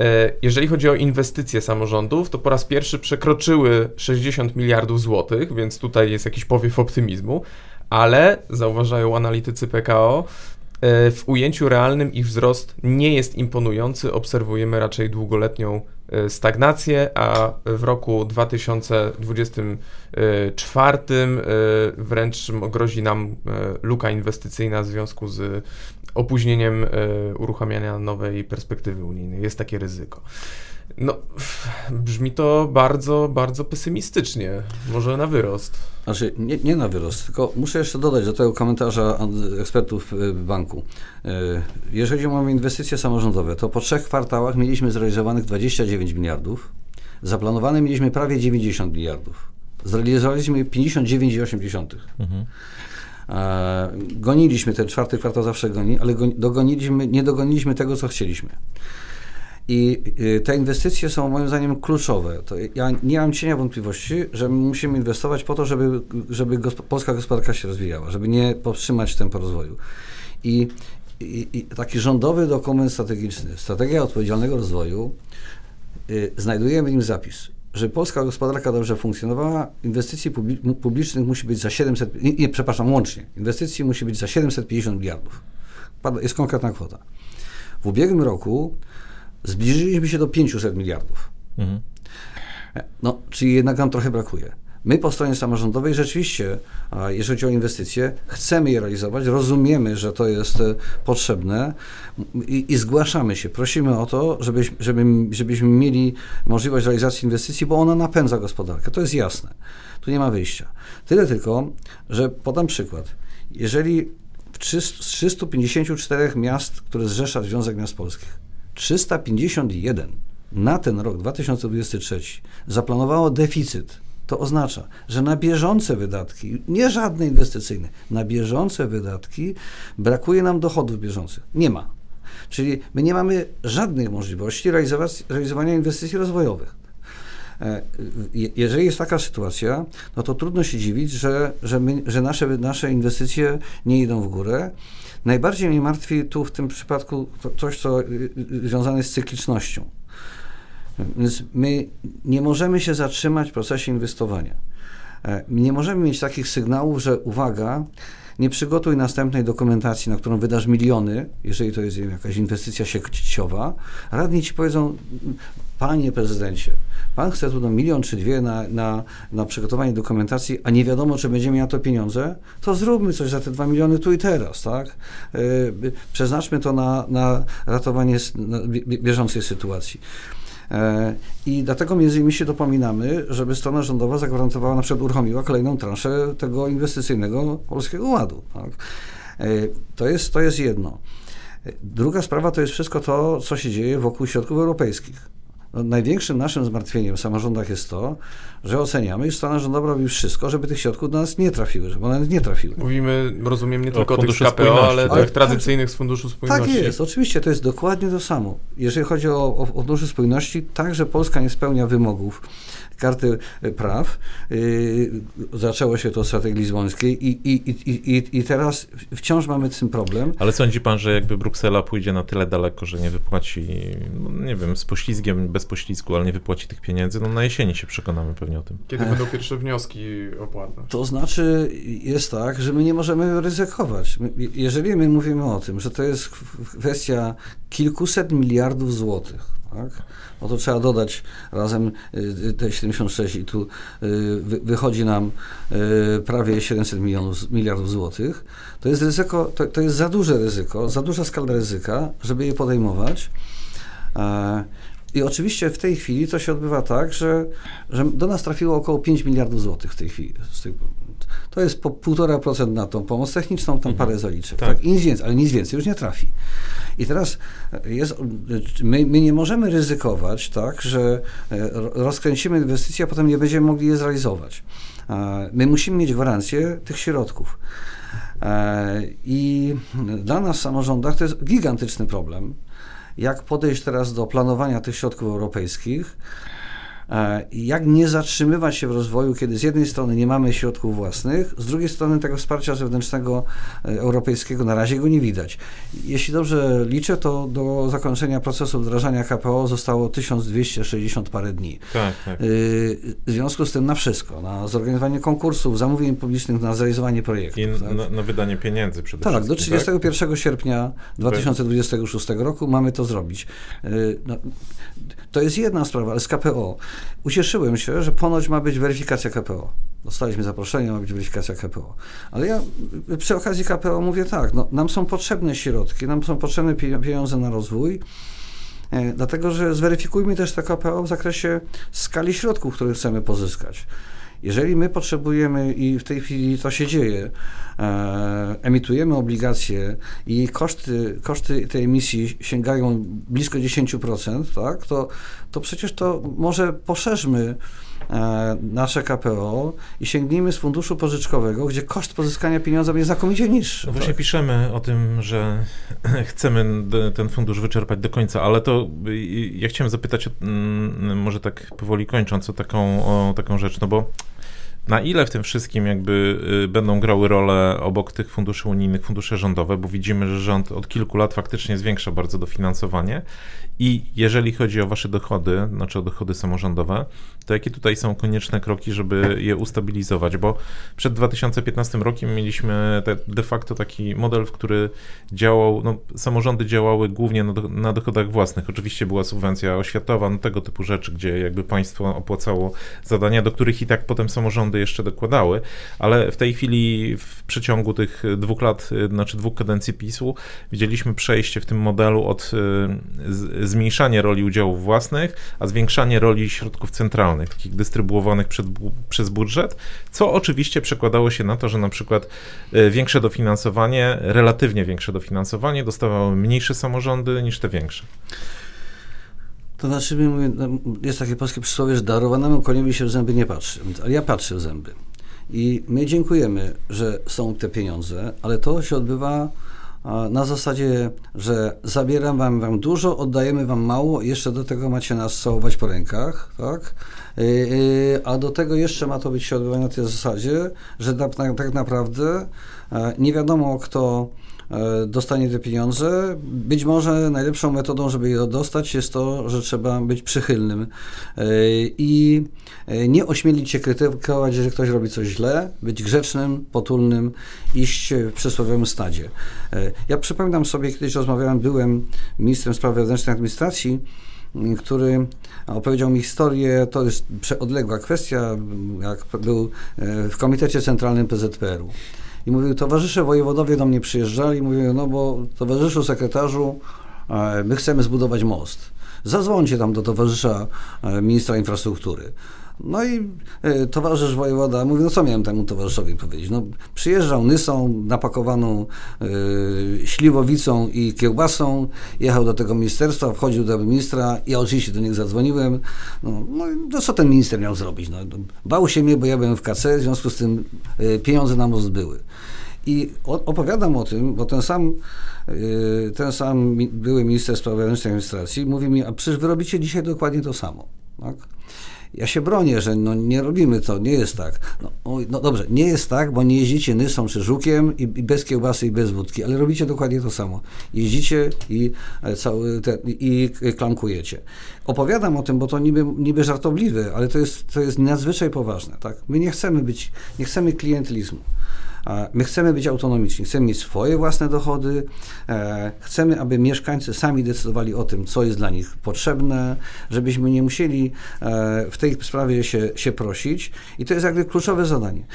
E, jeżeli chodzi o inwestycje samorządów, to po raz pierwszy przekroczyły 60 miliardów złotych, więc tutaj jest jakiś powiew optymizmu, ale zauważają analitycy PKO, e, w ujęciu realnym ich wzrost nie jest imponujący. Obserwujemy raczej długoletnią e, stagnację, a w roku 2024 e, wręcz grozi nam luka inwestycyjna w związku z opóźnieniem uruchamiania nowej perspektywy unijnej. Jest takie ryzyko. No, brzmi to bardzo, bardzo pesymistycznie. Może na wyrost. Znaczy, nie, nie na wyrost, tylko muszę jeszcze dodać do tego komentarza ekspertów y, banku. Y, jeżeli mamy inwestycje samorządowe, to po trzech kwartałach mieliśmy zrealizowanych 29 miliardów, zaplanowane mieliśmy prawie 90 miliardów. Zrealizowaliśmy 59,8. Mhm. E, goniliśmy ten czwarty kwartał zawsze goni, ale dogoniliśmy, nie dogoniliśmy tego, co chcieliśmy. I y, te inwestycje są moim zdaniem kluczowe. To ja nie mam cienia wątpliwości, że musimy inwestować po to, żeby, żeby gosp polska gospodarka się rozwijała, żeby nie powstrzymać tempo rozwoju. I, i, i taki rządowy dokument strategiczny, strategia odpowiedzialnego rozwoju, y, znajdujemy w nim zapis, że polska gospodarka dobrze funkcjonowała, inwestycji publicznych musi być za 700, nie, nie, przepraszam, łącznie, inwestycji musi być za 750 miliardów. Jest konkretna kwota. W ubiegłym roku zbliżyliśmy się do 500 miliardów. Mhm. No, czyli jednak nam trochę brakuje. My po stronie samorządowej rzeczywiście, jeżeli chodzi o inwestycje, chcemy je realizować, rozumiemy, że to jest e, potrzebne i, i zgłaszamy się. Prosimy o to, żebyś, żeby, żebyśmy mieli możliwość realizacji inwestycji, bo ona napędza gospodarkę. To jest jasne. Tu nie ma wyjścia. Tyle tylko, że podam przykład. Jeżeli z 354 miast, które zrzesza Związek Miast Polskich, 351 na ten rok 2023 zaplanowało deficyt. To oznacza, że na bieżące wydatki, nie żadne inwestycyjne, na bieżące wydatki brakuje nam dochodów bieżących. Nie ma. Czyli my nie mamy żadnej możliwości realizowania inwestycji rozwojowych. E, jeżeli jest taka sytuacja, no to trudno się dziwić, że, że, my, że nasze, nasze inwestycje nie idą w górę. Najbardziej mnie martwi tu w tym przypadku coś, co y, y, związane jest z cyklicznością. Więc my nie możemy się zatrzymać w procesie inwestowania. E, nie możemy mieć takich sygnałów, że uwaga, nie przygotuj następnej dokumentacji, na którą wydasz miliony, jeżeli to jest jakaś inwestycja sieciowa. Radni ci powiedzą, panie prezydencie, pan chce tu milion czy dwie na, na, na przygotowanie dokumentacji, a nie wiadomo, czy będziemy miał to pieniądze, to zróbmy coś za te dwa miliony tu i teraz, tak? Yy, przeznaczmy to na, na ratowanie bieżącej sytuacji. E, I dlatego między innymi się dopominamy, żeby strona rządowa zagwarantowała, na przykład uruchomiła kolejną transzę tego inwestycyjnego Polskiego Ładu. Tak? E, to, jest, to jest jedno. E, druga sprawa to jest wszystko to, co się dzieje wokół środków europejskich. No, największym naszym zmartwieniem w samorządach jest to, że oceniamy, iż strona rządowa robi wszystko, żeby tych środków do nas nie trafiły, żeby one nie trafiły. Mówimy, rozumiem, nie tylko o, tych KPO, ale tak, tych tradycyjnych z Funduszu Spójności. Tak jest, oczywiście, to jest dokładnie to samo. Jeżeli chodzi o, o Fundusz Spójności, także Polska nie spełnia wymogów karty praw. Yy, zaczęło się to od strategii lizbońskiej i, i, i, i, teraz wciąż mamy z tym problem. Ale sądzi pan, że jakby Bruksela pójdzie na tyle daleko, że nie wypłaci, no nie wiem, z poślizgiem, bez poślizgu, ale nie wypłaci tych pieniędzy, no na jesieni się przekonamy pewnie o tym. Kiedy będą pierwsze wnioski opłatne? To znaczy jest tak, że my nie możemy ryzykować. Jeżeli my mówimy o tym, że to jest kwestia kilkuset miliardów złotych, tak? no to trzeba dodać razem y, te 76 i tu y, wychodzi nam y, prawie 700 milionów, miliardów złotych. To jest ryzyko, to, to jest za duże ryzyko, za duża skala ryzyka, żeby je podejmować. E, I oczywiście w tej chwili to się odbywa tak, że, że do nas trafiło około 5 miliardów złotych w tej chwili. To jest po 1,5% na tą pomoc techniczną, tam mhm. parę zaliczek. Tak. tak. nic więcej, ale nic więcej już nie trafi. I teraz jest, my, my, nie możemy ryzykować, tak, że e, rozkręcimy inwestycje, a potem nie będziemy mogli je zrealizować. My musimy mieć gwarancję tych środków. E, I dla nas w samorządach to jest gigantyczny problem. Jak podejść teraz do planowania tych środków europejskich, E, jak nie zatrzymywać się w rozwoju, kiedy z jednej strony nie mamy środków własnych, z drugiej strony tego wsparcia zewnętrznego e, europejskiego na razie go nie widać. Jeśli dobrze liczę, to do zakończenia procesu wdrażania KPO zostało 1260 parę dni. Tak, tak. E, w związku z tym na wszystko, na zorganizowanie konkursów, zamówień publicznych, na zrealizowanie projektów. I tak? na, na, wydanie pieniędzy przede tak, wszystkim. Do 31 tak? sierpnia 2026 roku mamy to zrobić. No, to jest jedna sprawa, ale z KPO. Ucieszyłem się, że ponoć ma być weryfikacja KPO. Dostaliśmy zaproszenie, ma być weryfikacja KPO. Ale ja przy okazji KPO mówię tak, no, nam są potrzebne środki, nam są potrzebne pieniądze na rozwój, e, dlatego że zweryfikujmy też te KPO w zakresie skali środków, które chcemy pozyskać. Jeżeli my potrzebujemy, i w tej chwili to się dzieje, e, emitujemy obligacje i koszty, koszty tej emisji sięgają blisko 10%, tak, to, to przecież to może poszerzmy nasze KPO i sięgnijmy z funduszu pożyczkowego, gdzie koszt pozyskania pieniądza będzie znakomicie niższy. No właśnie tak? piszemy o tym, że chcemy ten fundusz wyczerpać do końca, ale to ja chciałem zapytać, mm, może tak powoli kończąc, o taką, o taką rzecz, no bo na ile w tym wszystkim jakby y, będą grały rolę obok tych funduszy unijnych, fundusze rządowe, bo widzimy, że rząd od kilku lat faktycznie zwiększa bardzo dofinansowanie i jeżeli chodzi o wasze dochody, znaczy o dochody samorządowe, to jakie tutaj są konieczne kroki, żeby je ustabilizować? Bo przed 2015 rokiem mieliśmy de facto taki model, w który działał, no, samorządy działały głównie na, do, na dochodach własnych. Oczywiście była subwencja oświatowa, no, tego typu rzeczy, gdzie jakby państwo opłacało zadania, do których i tak potem samorządy jeszcze dokładały, ale w tej chwili w przeciągu tych dwóch lat, znaczy dwóch kadencji PiSu, widzieliśmy przejście w tym modelu od y, zmniejszania roli udziałów własnych, a zwiększanie roli środków centralnych, takich dystrybuowanych przed, przez budżet, co oczywiście przekładało się na to, że na przykład y, większe dofinansowanie, relatywnie większe dofinansowanie dostawały mniejsze samorządy niż te większe. To znaczy, no, jest takie polskie przysłowie, że darowanemu koniowi się w zęby nie patrzy, ale ja patrzę w zęby. I my dziękujemy, że są te pieniądze, ale to się odbywa na zasadzie, że zabieram wam, wam dużo, oddajemy wam mało, jeszcze do tego macie nas całować po rękach, tak? Y, y, a do tego jeszcze ma to być się odbywać na tej zasadzie, że tak, naprawdę e, nie wiadomo, kto e, dostanie te pieniądze. Być może najlepszą metodą, żeby je dostać, jest to, że trzeba być przychylnym e, i nie ośmielić się krytykować, że ktoś robi coś źle, być grzecznym, potulnym, iść w przysłowiowym stadzie. Ja przypominam sobie, kiedyś rozmawiałem, byłem ministrem spraw wewnętrznych administracji który opowiedział mi historię, to jest odległa kwestia, jak był e, w Komitecie Centralnym PZPR-u. I mówił, towarzysze wojewodowie do mnie przyjeżdżali, mówią, no bo towarzyszu sekretarzu, e, my chcemy zbudować most. Zadzwońcie tam do towarzysza e, ministra infrastruktury. No i e, towarzysz wojewoda mówi, no co miałem temu towarzyszowi powiedzieć? No przyjeżdżał nysą napakowaną e, śliwowicą i kiełbasą, jechał do tego ministerstwa, wchodził do ministra, ja oczywiście do niego zadzwoniłem. No, no, no co ten minister miał zrobić? No, bał się mnie, bo ja byłem w KC, w związku z tym e, pieniądze na most były. I opowiadam o tym, bo ten sam, ten sam były minister spraw wewnętrznych administracji mówi mi, a przecież wy robicie dzisiaj dokładnie to samo. Tak? Ja się bronię, że no nie robimy to, nie jest tak. No, no dobrze, nie jest tak, bo nie jeździcie nysą czy żukiem i, i, bez kiełbasy i bez wódki, ale robicie dokładnie to samo. Jeździcie i, e, cały te, i klankujecie. Opowiadam o tym, bo to niby, niby żartobliwe, ale to jest, to jest nadzwyczaj poważne. Tak? My nie chcemy być, nie chcemy klientelizmu. My chcemy być autonomiczni, chcemy mieć swoje własne dochody, e, chcemy, aby mieszkańcy sami decydowali o tym, co jest dla nich potrzebne, żebyśmy nie musieli e, w tej sprawie się, się prosić i to jest jakby kluczowe zadanie.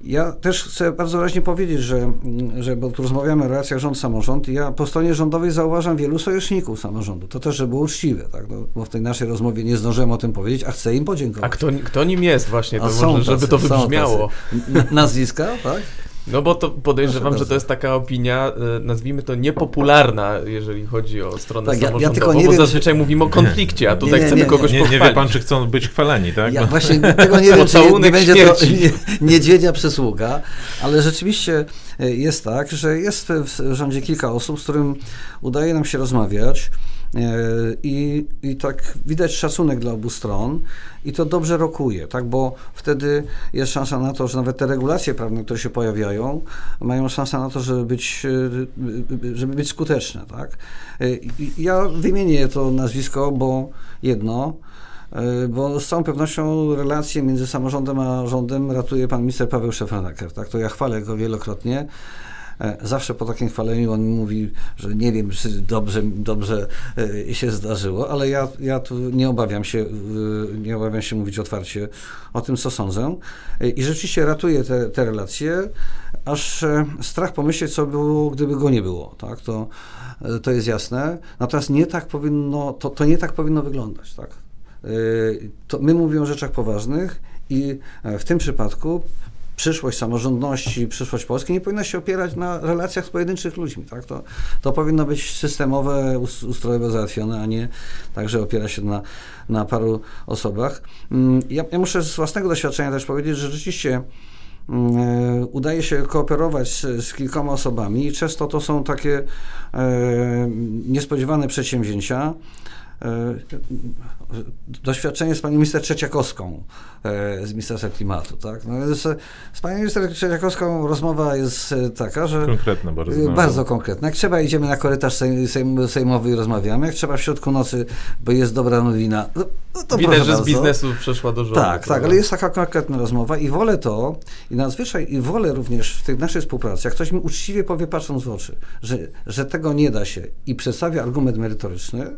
Ja też chcę bardzo wyraźnie powiedzieć, że, że bo tu rozmawiamy o relacjach rząd-samorząd, ja po stronie rządowej zauważam wielu sojuszników samorządu. To też, żeby było uczciwe, tak? No, bo w tej naszej rozmowie nie zdążyłem o tym powiedzieć, a chcę im podziękować. A kto, kto nim jest właśnie, to może, żeby tacy, to wybrzmiało. Nazwiska, tak? No bo to podejrzewam, że to jest taka opinia, e, nazwijmy to niepopularna, jeżeli chodzi o stronę tak, samorządową, ja, ja tylko nie bo wiem, zazwyczaj czy... mówimy o konflikcie, a tutaj nie, nie, chcemy nie, kogoś nie, pochwalić. Nie wie pan, czy chcą być chwaleni, tak? Ja właśnie tego nie wiem, czy nie będzie śmierci. to niedźwiedzia przysługa, ale rzeczywiście e, jest tak, że jest w rządzie kilka osób, z którym udaje nam się rozmawiać, I, I tak widać szacunek dla obu stron i to dobrze rokuje, tak? bo wtedy jest szansa na to, że nawet te regulacje prawne, które się pojawiają, mają szansę na to, żeby być, e, żeby być skuteczne. Tak? E, ja wymienię to nazwisko, bo jedno, bo z całą pewnością relacje między samorządem a rządem ratuje pan minister Paweł Szefraneker. Tak? To ja chwalę go wielokrotnie. E, zawsze po takim chwaleniu on mówi, że nie wiem, czy dobrze, dobrze e, się zdarzyło, ale ja, ja tu nie obawiam się, e, nie obawiam się mówić otwarcie o tym, co sądzę. I rzeczywiście ratuje te, te relacje, aż strach pomyśleć, co było, gdyby go nie było. Tak? To, to jest jasne. Natomiast nie tak powinno, to, to nie tak powinno wyglądać. Tak? To my mówimy o rzeczach poważnych i w tym przypadku przyszłość samorządności, przyszłość Polski nie powinna się opierać na relacjach z pojedynczych ludźmi. Tak? To, to powinno być systemowe, ustrojowo załatwione, a nie tak, że opiera się na, na paru osobach. Mm, ja, ja muszę z własnego doświadczenia też powiedzieć, że rzeczywiście mm, e, udaje się kooperować z, z, kilkoma osobami i często to są takie e, niespodziewane przedsięwzięcia. E, doświadczenie z panią minister Trzeciakowską e, z Ministerstwa Klimatu. Tak? No, z, z panią minister Trzeciakowską rozmowa jest e, taka, że... Konkretna bardzo. No. Bardzo konkretna. Jak trzeba idziemy na korytarz sejm, sejm, sejmowy i rozmawiamy, jak trzeba w środku nocy, bo jest dobra nowina, no, no to Widać, że bardzo. z biznesu przeszła do rządu. Tak, tak, ale jest taka konkretna rozmowa i wolę to i nadzwyczaj i wolę również w tej naszej współpracy, jak ktoś mi uczciwie powie patrząc w oczy, że, że tego nie da się i przedstawia argument merytoryczny,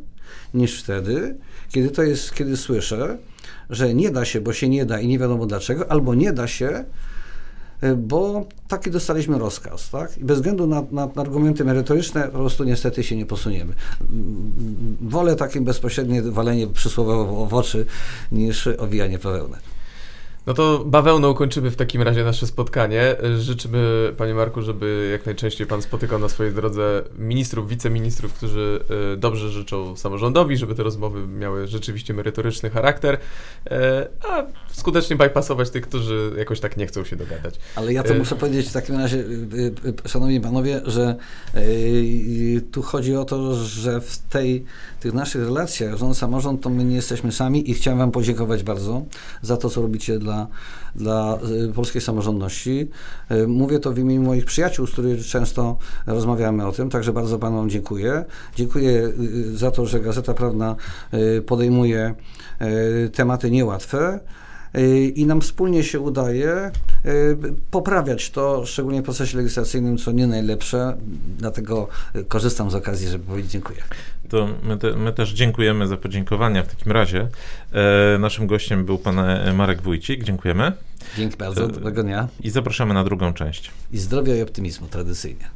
niż wtedy, kiedy to jest, kiedy słyszę, że nie da się, bo się nie da i nie wiadomo dlaczego, albo nie da się, e, bo taki dostaliśmy rozkaz, tak? I bez względu na, na, na, argumenty merytoryczne po prostu niestety się nie posuniemy. Wolę takie bezpośrednie walenie przysłowiowo w oczy niż owijanie bawełny. No to bawełną kończymy w takim razie nasze spotkanie. Życzymy, panie Marku, żeby jak najczęściej pan spotykał na swojej drodze ministrów, wiceministrów, którzy e, dobrze życzą samorządowi, żeby te rozmowy miały rzeczywiście merytoryczny charakter, e, a skutecznie bypassować tych, którzy jakoś tak nie chcą się dogadać. Ale ja to muszę powiedzieć w takim razie, szanowni panowie, że tu chodzi o to, że w tej, tych naszych relacjach rząd-samorząd to my nie jesteśmy sami i chciałem wam podziękować bardzo za to, co robicie dla, dla y, polskiej samorządności. Y, mówię to w imieniu moich przyjaciół, z którymi często rozmawiamy o tym, także bardzo Panom dziękuję. Dziękuję y, za to, że Gazeta Prawna podejmuje tematy niełatwe i nam wspólnie się udaje poprawiać to, szczególnie w procesie legislacyjnym, co nie najlepsze. Dlatego korzystam z okazji, żeby powiedzieć dziękuję. To my, te, my, też dziękujemy za podziękowania w takim razie. E, naszym gościem był pan e, Marek Wójcik. Dziękujemy. Dzięki bardzo, e, dobrego dnia. I zapraszamy na drugą część. I zdrowia i optymizmu tradycyjnie.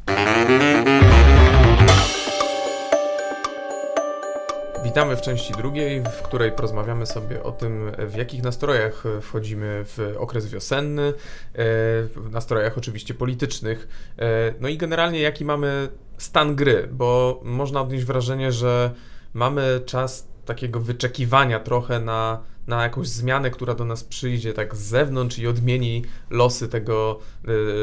Witamy w części drugiej, w której porozmawiamy sobie o tym, w jakich nastrojach wchodzimy w okres wiosenny, e, w nastrojach oczywiście politycznych, e, no i generalnie jaki mamy stan gry, bo można odnieść wrażenie, że mamy czas takiego wyczekiwania trochę na, na jakąś zmianę, która do nas przyjdzie tak z zewnątrz i odmieni losy tego,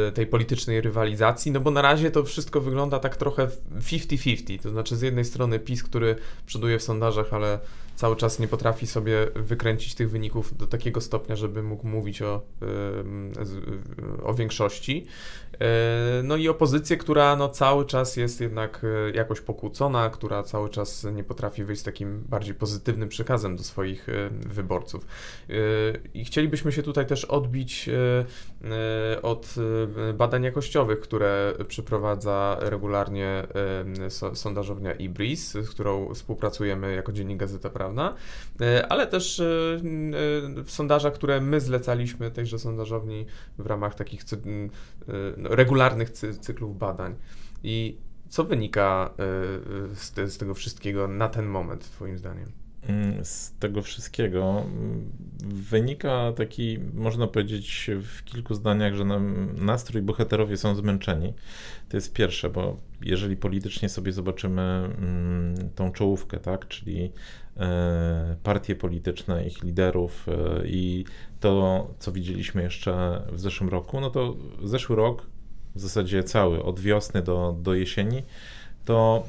y, tej politycznej rywalizacji, no bo na razie to wszystko wygląda tak trochę 50-50, to znaczy z jednej strony PiS, który przoduje w sondażach, ale cały czas nie potrafi sobie wykręcić tych wyników do takiego stopnia, żeby mógł mówić o, o większości. E, no i opozycję, która no cały czas jest jednak e, jakoś pokłócona, która cały czas nie potrafi wyjść z takim bardziej pozytywnym przekazem do swoich e, wyborców. I chcielibyśmy się tutaj też odbić od badań jakościowych, które przeprowadza regularnie sondażownia IBRIS, z którą współpracujemy jako Dziennik Gazeta Prawna, ale też w sondażach, które my zlecaliśmy tejże sondażowni w ramach takich regularnych cy cyklów badań. I co wynika z, te, z tego wszystkiego na ten moment, Twoim zdaniem? Mm, z tego wszystkiego mm, wynika taki, można powiedzieć w kilku zdaniach, że nam nastrój bohaterowie są zmęczeni. To jest pierwsze, bo jeżeli politycznie sobie zobaczymy mm, tą czołówkę, tak, czyli e, partie polityczne, ich liderów e, i to, co widzieliśmy jeszcze w zeszłym roku, no to zeszły rok w zasadzie cały, od wiosny do, do jesieni, to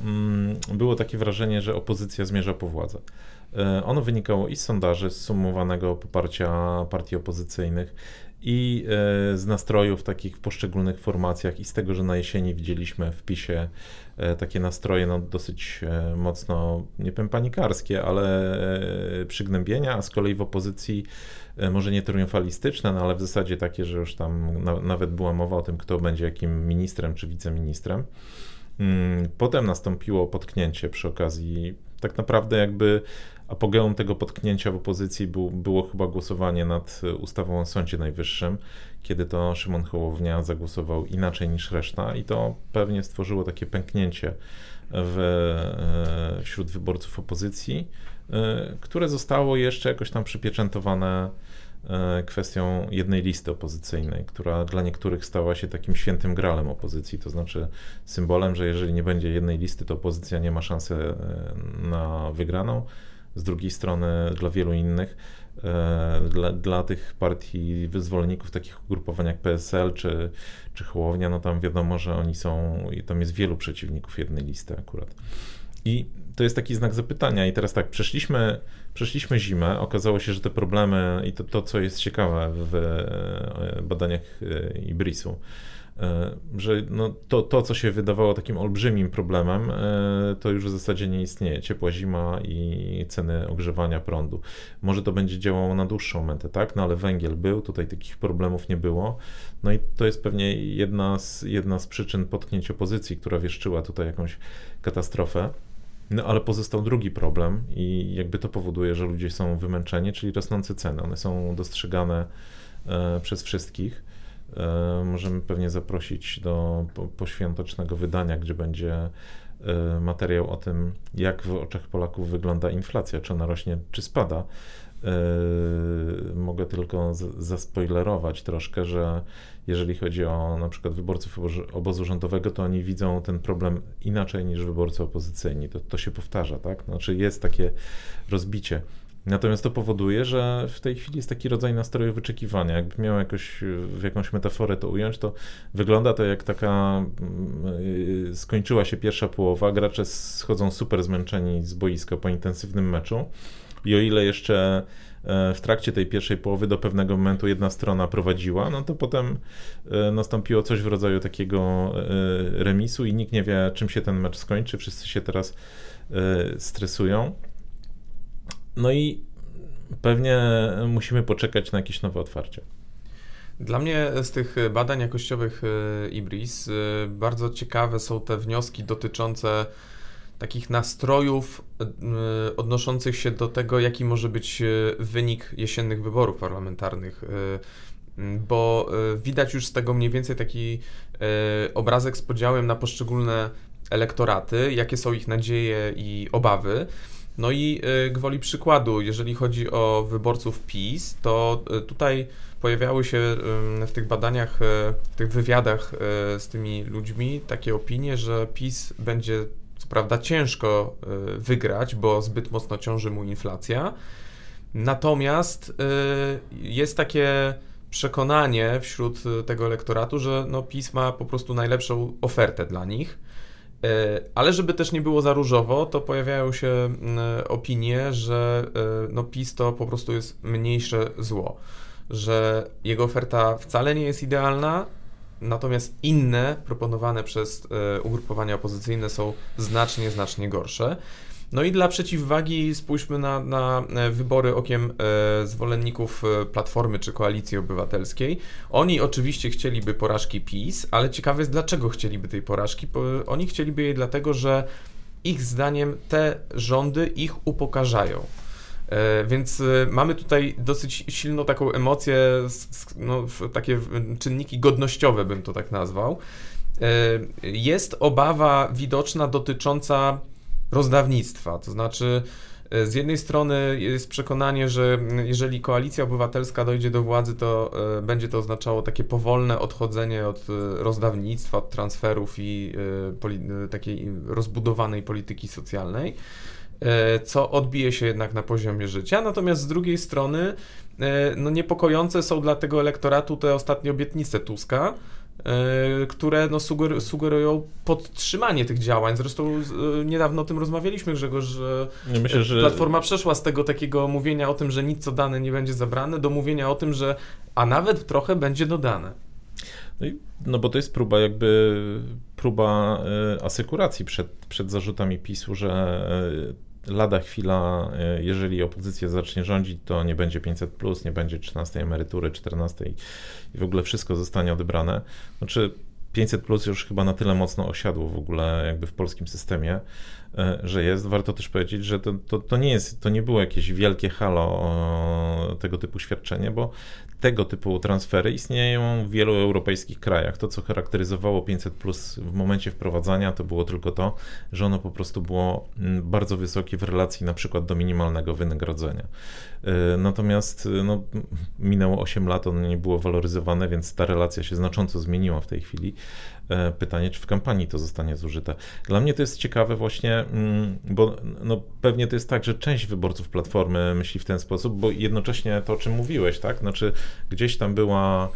było takie wrażenie, że opozycja zmierza po władzę. E, ono wynikało i z sondaży, z sumowanego poparcia partii opozycyjnych, i e, z nastrojów takich w poszczególnych formacjach, i z tego, że na jesieni widzieliśmy w PiSie e, takie nastroje no, dosyć mocno, nie powiem panikarskie, ale przygnębienia, a z kolei w opozycji może nie triumfalistyczne, no ale w zasadzie takie, że już tam na, nawet była mowa o tym, kto będzie jakim ministrem czy wiceministrem. Mm, potem nastąpiło potknięcie przy okazji, tak naprawdę jakby apogeum tego potknięcia w opozycji był, było chyba głosowanie nad ustawą o Sądzie Najwyższym, kiedy to Szymon Hołownia zagłosował inaczej niż reszta i to pewnie stworzyło takie pęknięcie w, e, wśród wyborców opozycji, e, które zostało jeszcze jakoś tam przypieczętowane E, kwestią jednej listy opozycyjnej, która dla niektórych stała się takim świętym gralem opozycji, to znaczy symbolem, że jeżeli nie będzie jednej listy, to opozycja nie ma szansy e, na wygraną. Z drugiej strony, dla wielu innych, e, dla, dla tych partii wyzwolenników, takich ugrupowań jak PSL czy, czy Hołownia, no tam wiadomo, że oni są, tam jest wielu przeciwników jednej listy akurat. I to jest taki znak zapytania. I teraz tak, przeszliśmy, przeszliśmy zimę, okazało się, że te problemy i to, to co jest ciekawe w badaniach e, Ibrisu, że no to, to, co się wydawało takim olbrzymim problemem, to już w zasadzie nie istnieje. Ciepła zima i ceny ogrzewania prądu. Może to będzie działało na dłuższą metę, tak? No ale węgiel był, tutaj takich problemów nie było. No i to jest pewnie jedna z, jedna z przyczyn potknięć opozycji, która wieszczyła tutaj jakąś katastrofę. No ale pozostał drugi problem i jakby to powoduje, że ludzie są wymęczeni, czyli rosnące ceny. One są dostrzegane e, przez wszystkich. E, możemy pewnie zaprosić do po, poświątecznego wydania, gdzie będzie materiał o tym, jak w oczach Polaków wygląda inflacja, czy ona rośnie, czy spada. Mogę tylko zaspoilerować troszkę, że jeżeli chodzi o na przykład wyborców obozu rządowego, to oni widzą ten problem inaczej niż wyborcy opozycyjni. To, to się powtarza, tak? Znaczy jest takie rozbicie. Natomiast to powoduje, że w tej chwili jest taki rodzaj nastroju wyczekiwania. Jakby miał jakoś, w jakąś metaforę to ująć, to wygląda to jak taka yy, skończyła się pierwsza połowa, gracze schodzą super zmęczeni z boiska po intensywnym meczu i o ile jeszcze e, w trakcie tej pierwszej połowy do pewnego momentu jedna strona prowadziła, no to potem e, nastąpiło coś w rodzaju takiego e, remisu i nikt nie wie, czym się ten mecz skończy. Wszyscy się teraz stresują. No i pewnie musimy poczekać na jakieś nowe otwarcie. Dla mnie z tych badań jakościowych IBRIS bardzo ciekawe są te wnioski dotyczące takich nastrojów y, odnoszących się do tego, jaki może być y, wynik jesiennych wyborów parlamentarnych. Y, bo widać już z tego mniej więcej taki obrazek z podziałem na poszczególne elektoraty, jakie są ich nadzieje i obawy. No i gwoli przykładu, jeżeli chodzi o wyborców PiS, to tutaj pojawiały się w tych badaniach, w tych wywiadach z tymi ludźmi takie opinie, że PiS będzie co prawda ciężko y, wygrać, bo zbyt mocno ciąży mu inflacja. Natomiast y, jest takie przekonanie wśród y, tego elektoratu, że no PiS ma po prostu najlepszą ofertę dla nich. Ale żeby też nie było za różowo, to pojawiają się opinie, że no PiS to po prostu jest mniejsze zło, że jego oferta wcale nie jest idealna, Natomiast inne proponowane przez e, ugrupowania opozycyjne są znacznie, znacznie gorsze. No i dla przeciwwagi spójrzmy na, na e, wybory okiem e, zwolenników Platformy czy Koalicji Obywatelskiej. Oni oczywiście chcieliby porażki PiS, ale ciekawe jest, dlaczego chcieliby tej porażki. Oni chcieliby jej dlatego, że ich zdaniem te rządy ich upokarzają. E, więc e, mamy tutaj dosyć silną taką emocję, no, takie czynniki godnościowe bym to tak nazwał. E, jest obawa widoczna dotycząca rozdawnictwa, to znaczy z jednej strony jest przekonanie, że jeżeli koalicja obywatelska dojdzie do władzy, to będzie to oznaczało takie powolne odchodzenie od rozdawnictwa, od transferów i takiej rozbudowanej polityki socjalnej. E, co odbije się jednak na poziomie życia. Natomiast z drugiej strony, e, no niepokojące są dla tego elektoratu te ostatnie obietnice Tuska, e, które no, sugerują podtrzymanie tych działań. Zresztą niedawno o tym rozmawialiśmy, Grzegorz, że, Myślę, że Platforma przeszła z tego takiego mówienia o tym, że nic co dane nie będzie zabrane, do mówienia o tym, że a nawet trochę będzie dodane. No, i, no bo to jest próba jakby próba asekuracji przed, przed zarzutami PiSu, że lada chwila, e, jeżeli opozycja zacznie rządzić, to nie będzie 500, plus, nie będzie 13 emerytury, 14 i w ogóle wszystko zostanie odebrane. Znaczy, 500 plus już chyba na tyle mocno osiadło w ogóle jakby w polskim systemie, że jest. Warto też powiedzieć, że to, to, to, nie jest, to nie było jakieś wielkie halo tego typu świadczenie, bo tego typu transfery istnieją w wielu europejskich krajach. To, co charakteryzowało 500 plus w momencie wprowadzania, to było tylko to, że ono po prostu było mm, bardzo wysokie w relacji na przykład do minimalnego wynagrodzenia. E, natomiast no, minęło 8 lat, ono nie było waloryzowane, więc ta relacja się znacząco zmieniła w tej chwili. E, pytanie, czy w kampanii to zostanie zużyte. Dla mnie to jest ciekawe właśnie, mm, bo no, pewnie to jest tak, że część wyborców Platformy myśli w ten sposób, bo jednocześnie to, o czym mówiłeś, tak? Znaczy gdzieś tam była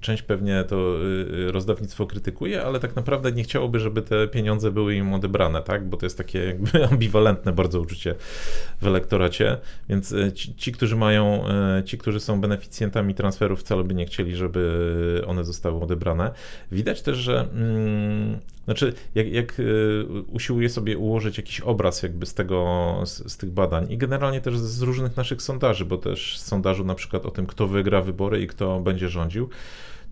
część pewnie to y, rozdawnictwo krytykuje, ale tak naprawdę nie chciałoby, żeby te pieniądze były im odebrane, tak? Bo to jest takie jakby ambiwalentne bardzo uczucie w elektoracie, więc e, ci, ci, którzy mają, e, ci, którzy są beneficjentami transferów wcale by nie chcieli, żeby one zostały odebrane. Widać też, że mm, znaczy, jak, jak usiłuję sobie ułożyć jakiś obraz jakby z tego, z, z tych badań i generalnie też z różnych naszych sondaży, bo też sondażu na przykład o tym, kto wygra wybory i kto będzie rządził,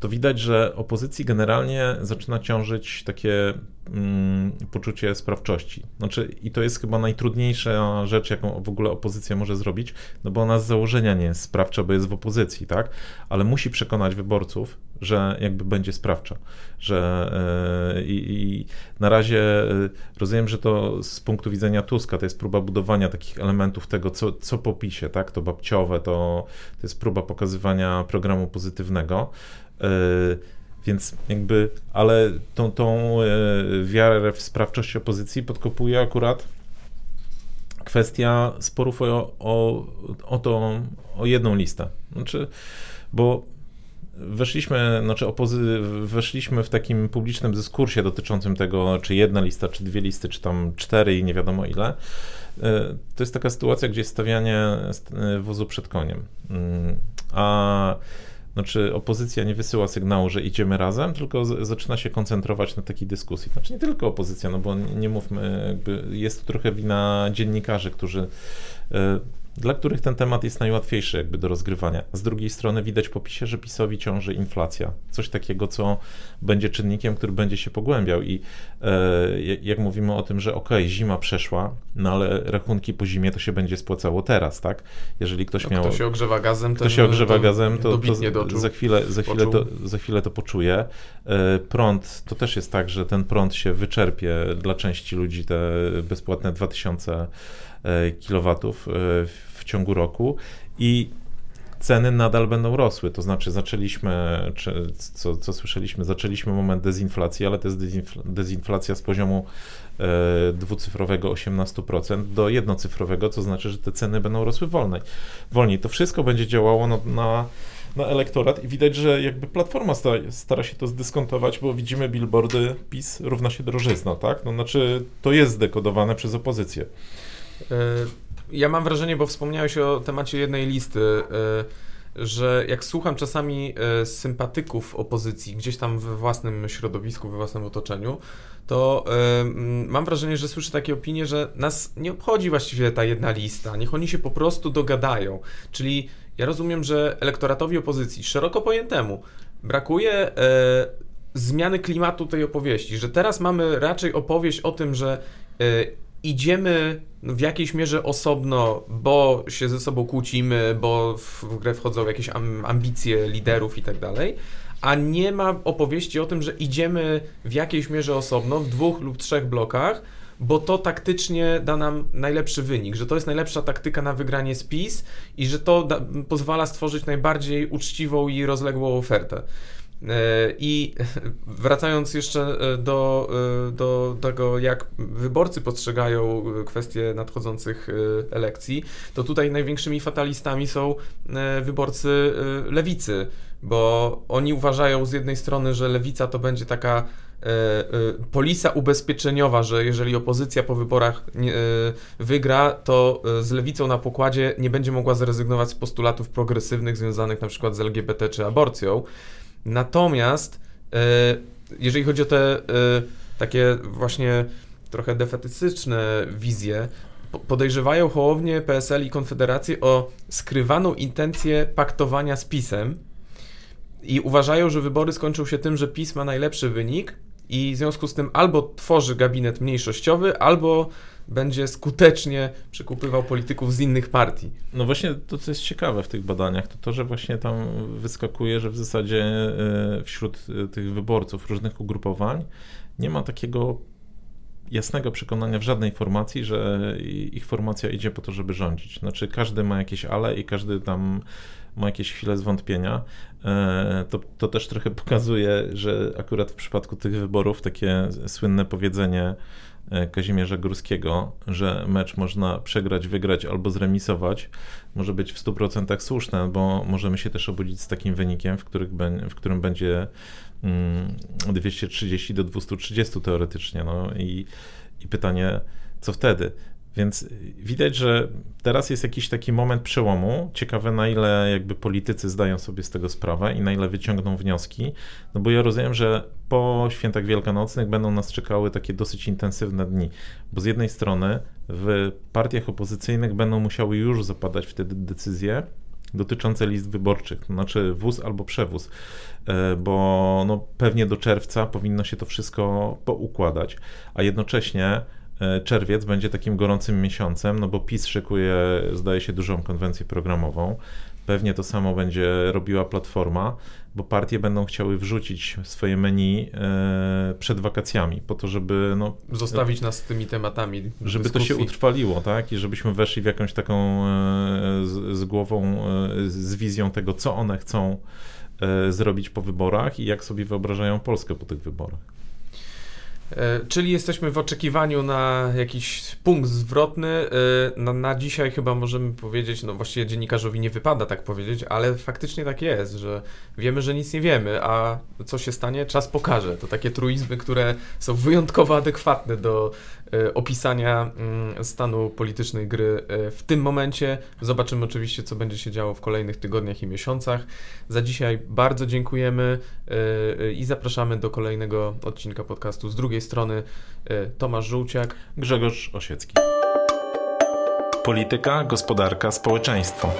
to widać, że opozycji generalnie zaczyna ciążyć takie mm, poczucie sprawczości. Znaczy, i to jest chyba najtrudniejsza rzecz, jaką w ogóle opozycja może zrobić, no bo ona z założenia nie jest sprawcza, bo jest w opozycji, tak? Ale musi przekonać wyborców, że jakby będzie sprawcza, że yy, i na razie yy, rozumiem, że to z punktu widzenia Tuska to jest próba budowania takich elementów tego, co, co tak? To babciowe, to, to jest próba pokazywania programu pozytywnego. Yy, więc jakby, ale tą, tą wiarę w sprawczość opozycji podkopuje akurat kwestia sporów o, o, o, to, o jedną listę. Znaczy, bo weszliśmy, znaczy opozy- weszliśmy w takim publicznym dyskursie dotyczącym tego, czy jedna lista, czy dwie listy, czy tam cztery i nie wiadomo ile. E, to jest taka sytuacja, gdzie jest stawianie e, wozu przed koniem. Mm, a znaczy opozycja nie wysyła sygnału, że idziemy razem, tylko z, zaczyna się koncentrować na takiej dyskusji. Znaczy nie tylko opozycja, no bo nie, nie mówmy, jest to trochę wina dziennikarzy, którzy e, dla których ten temat jest najłatwiejszy jakby do rozgrywania. Z drugiej strony widać po PiSie, że PiSowi ciąży inflacja. Coś takiego, co będzie czynnikiem, który będzie się pogłębiał i e, jak mówimy o tym, że ok, zima przeszła, no ale rachunki po zimie to się będzie spłacało teraz, tak? Jeżeli ktoś no, miał... Kto się ogrzewa gazem, kto się ogrzewa to gazem, to, to za, chwilę, za, chwilę to, za chwilę to poczuje. E, prąd, to też jest tak, że ten prąd się wyczerpie dla części ludzi, te bezpłatne 2000 E, kilowatów e, w ciągu roku i ceny nadal będą rosły. To znaczy, zaczęliśmy, czy, co, co słyszeliśmy, zaczęliśmy moment dezinflacji, ale to jest dezinflacja z poziomu e, dwucyfrowego 18% do jednocyfrowego, co znaczy, że te ceny będą rosły wolniej. wolniej. To wszystko będzie działało na, na, na elektorat i widać, że jakby Platforma stara, stara, się to zdyskontować, bo widzimy billboardy PiS równa się drożyzna, tak? No, znaczy, to jest zdekodowane przez opozycję. E, ja mam wrażenie, bo wspomniałeś o temacie jednej listy, e, że jak słucham czasami e, sympatyków opozycji gdzieś tam we własnym środowisku, we własnym otoczeniu, to mam wrażenie, że słyszę takie opinie, że nas nie obchodzi właściwie ta jedna lista, niech oni się po prostu dogadają. Czyli ja rozumiem, że elektoratowi opozycji, szeroko pojętemu, brakuje zmiany klimatu tej opowieści, że teraz mamy raczej opowieść o tym, że idziemy w jakiejś mierze osobno, bo się ze sobą kłócimy, bo w grę wchodzą jakieś ambicje liderów i tak dalej, a nie ma opowieści o tym, że idziemy w jakiejś mierze osobno, w dwóch lub trzech blokach, bo to taktycznie da nam najlepszy wynik, że to jest najlepsza taktyka na wygranie spis i że to da, pozwala stworzyć najbardziej uczciwą i rozległą ofertę. E, I wracając jeszcze e, do, e, do tego, jak wyborcy postrzegają kwestie nadchodzących elekcji, to tutaj największymi fatalistami są wyborcy lewicy, bo oni uważają z jednej strony, że lewica to będzie taka polisa ubezpieczeniowa, że jeżeli opozycja po wyborach wygra, to z lewicą na pokładzie nie będzie mogła zrezygnować z postulatów progresywnych związanych na przykład z LGBT czy aborcją. Natomiast e, jeżeli chodzi o te e, takie właśnie trochę defetystyczne wizje, podejrzewają Hołownię, PSL i Konfederację o skrywaną intencję paktowania z PiSem i uważają, że wybory skończą się tym, że PiS ma najlepszy wynik i w związku z tym albo tworzy gabinet mniejszościowy, albo będzie skutecznie przekupywał polityków z innych partii. No właśnie to, co jest ciekawe w tych badaniach, to to, że właśnie tam wyskakuje, że w zasadzie e, wśród e, tych wyborców różnych ugrupowań nie ma takiego jasnego przekonania w żadnej formacji, że ich formacja idzie po to, żeby rządzić. Znaczy każdy ma jakieś ale i każdy tam ma jakieś chwile zwątpienia. E, to, to też trochę pokazuje, że akurat w przypadku tych wyborów takie słynne powiedzenie Kazimierza Górskiego, że mecz można przegrać, wygrać albo zremisować, może być w 100% słuszne, bo możemy się też obudzić z takim wynikiem, w, w którym będzie 230 mm, do 230 teoretycznie. No i, i pytanie, co wtedy? Więc widać, że teraz jest jakiś taki moment przełomu. Ciekawe, na ile jakby politycy zdają sobie z tego sprawę i na ile wyciągną wnioski. No bo ja rozumiem, że po świętach wielkanocnych będą nas czekały takie dosyć intensywne dni. Bo z jednej strony w partiach opozycyjnych będą musiały już zapadać wtedy decyzje, dotyczące list wyborczych, to znaczy wóz albo przewóz, e, bo no, pewnie do czerwca powinno się to wszystko poukładać, a jednocześnie czerwiec będzie takim gorącym miesiącem, no bo PiS szykuje, zdaje się, dużą konwencję programową. Pewnie to samo będzie robiła Platforma, bo partie będą chciały wrzucić swoje menu e, przed wakacjami, po to, żeby no, Zostawić nas z tymi tematami. żeby to się dyskusji. utrwaliło, tak? I żebyśmy weszli w jakąś taką e, z, z głową, e, z wizją tego, co one chcą e, zrobić po wyborach i jak sobie wyobrażają Polskę po tych wyborach. E, Czyli jesteśmy w oczekiwaniu na jakiś punkt zwrotny. E, Na, na dzisiaj chyba możemy powiedzieć, no właściwie dziennikarzowi nie wypada tak powiedzieć, ale faktycznie tak jest, że wiemy, że nic nie wiemy, a co się stanie, czas pokaże. To takie truizmy, które są wyjątkowo adekwatne do opisania mm, stanu politycznej gry e, w tym momencie. Zobaczymy oczywiście, co będzie się działo w kolejnych tygodniach i miesiącach. Za dzisiaj bardzo dziękujemy e, e, i zapraszamy do kolejnego odcinka podcastu z drugiej strony. e, Tomasz Żółciak. Grzegorz Osiecki. Polityka, gospodarka, społeczeństwo.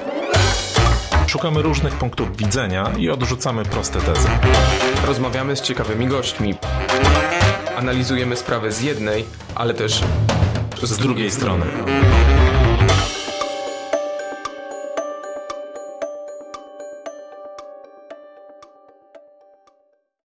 Szukamy różnych punktów widzenia i odrzucamy proste tezy. Rozmawiamy z ciekawymi gośćmi. Analizujemy sprawę z jednej, ale też Z drugiej strony.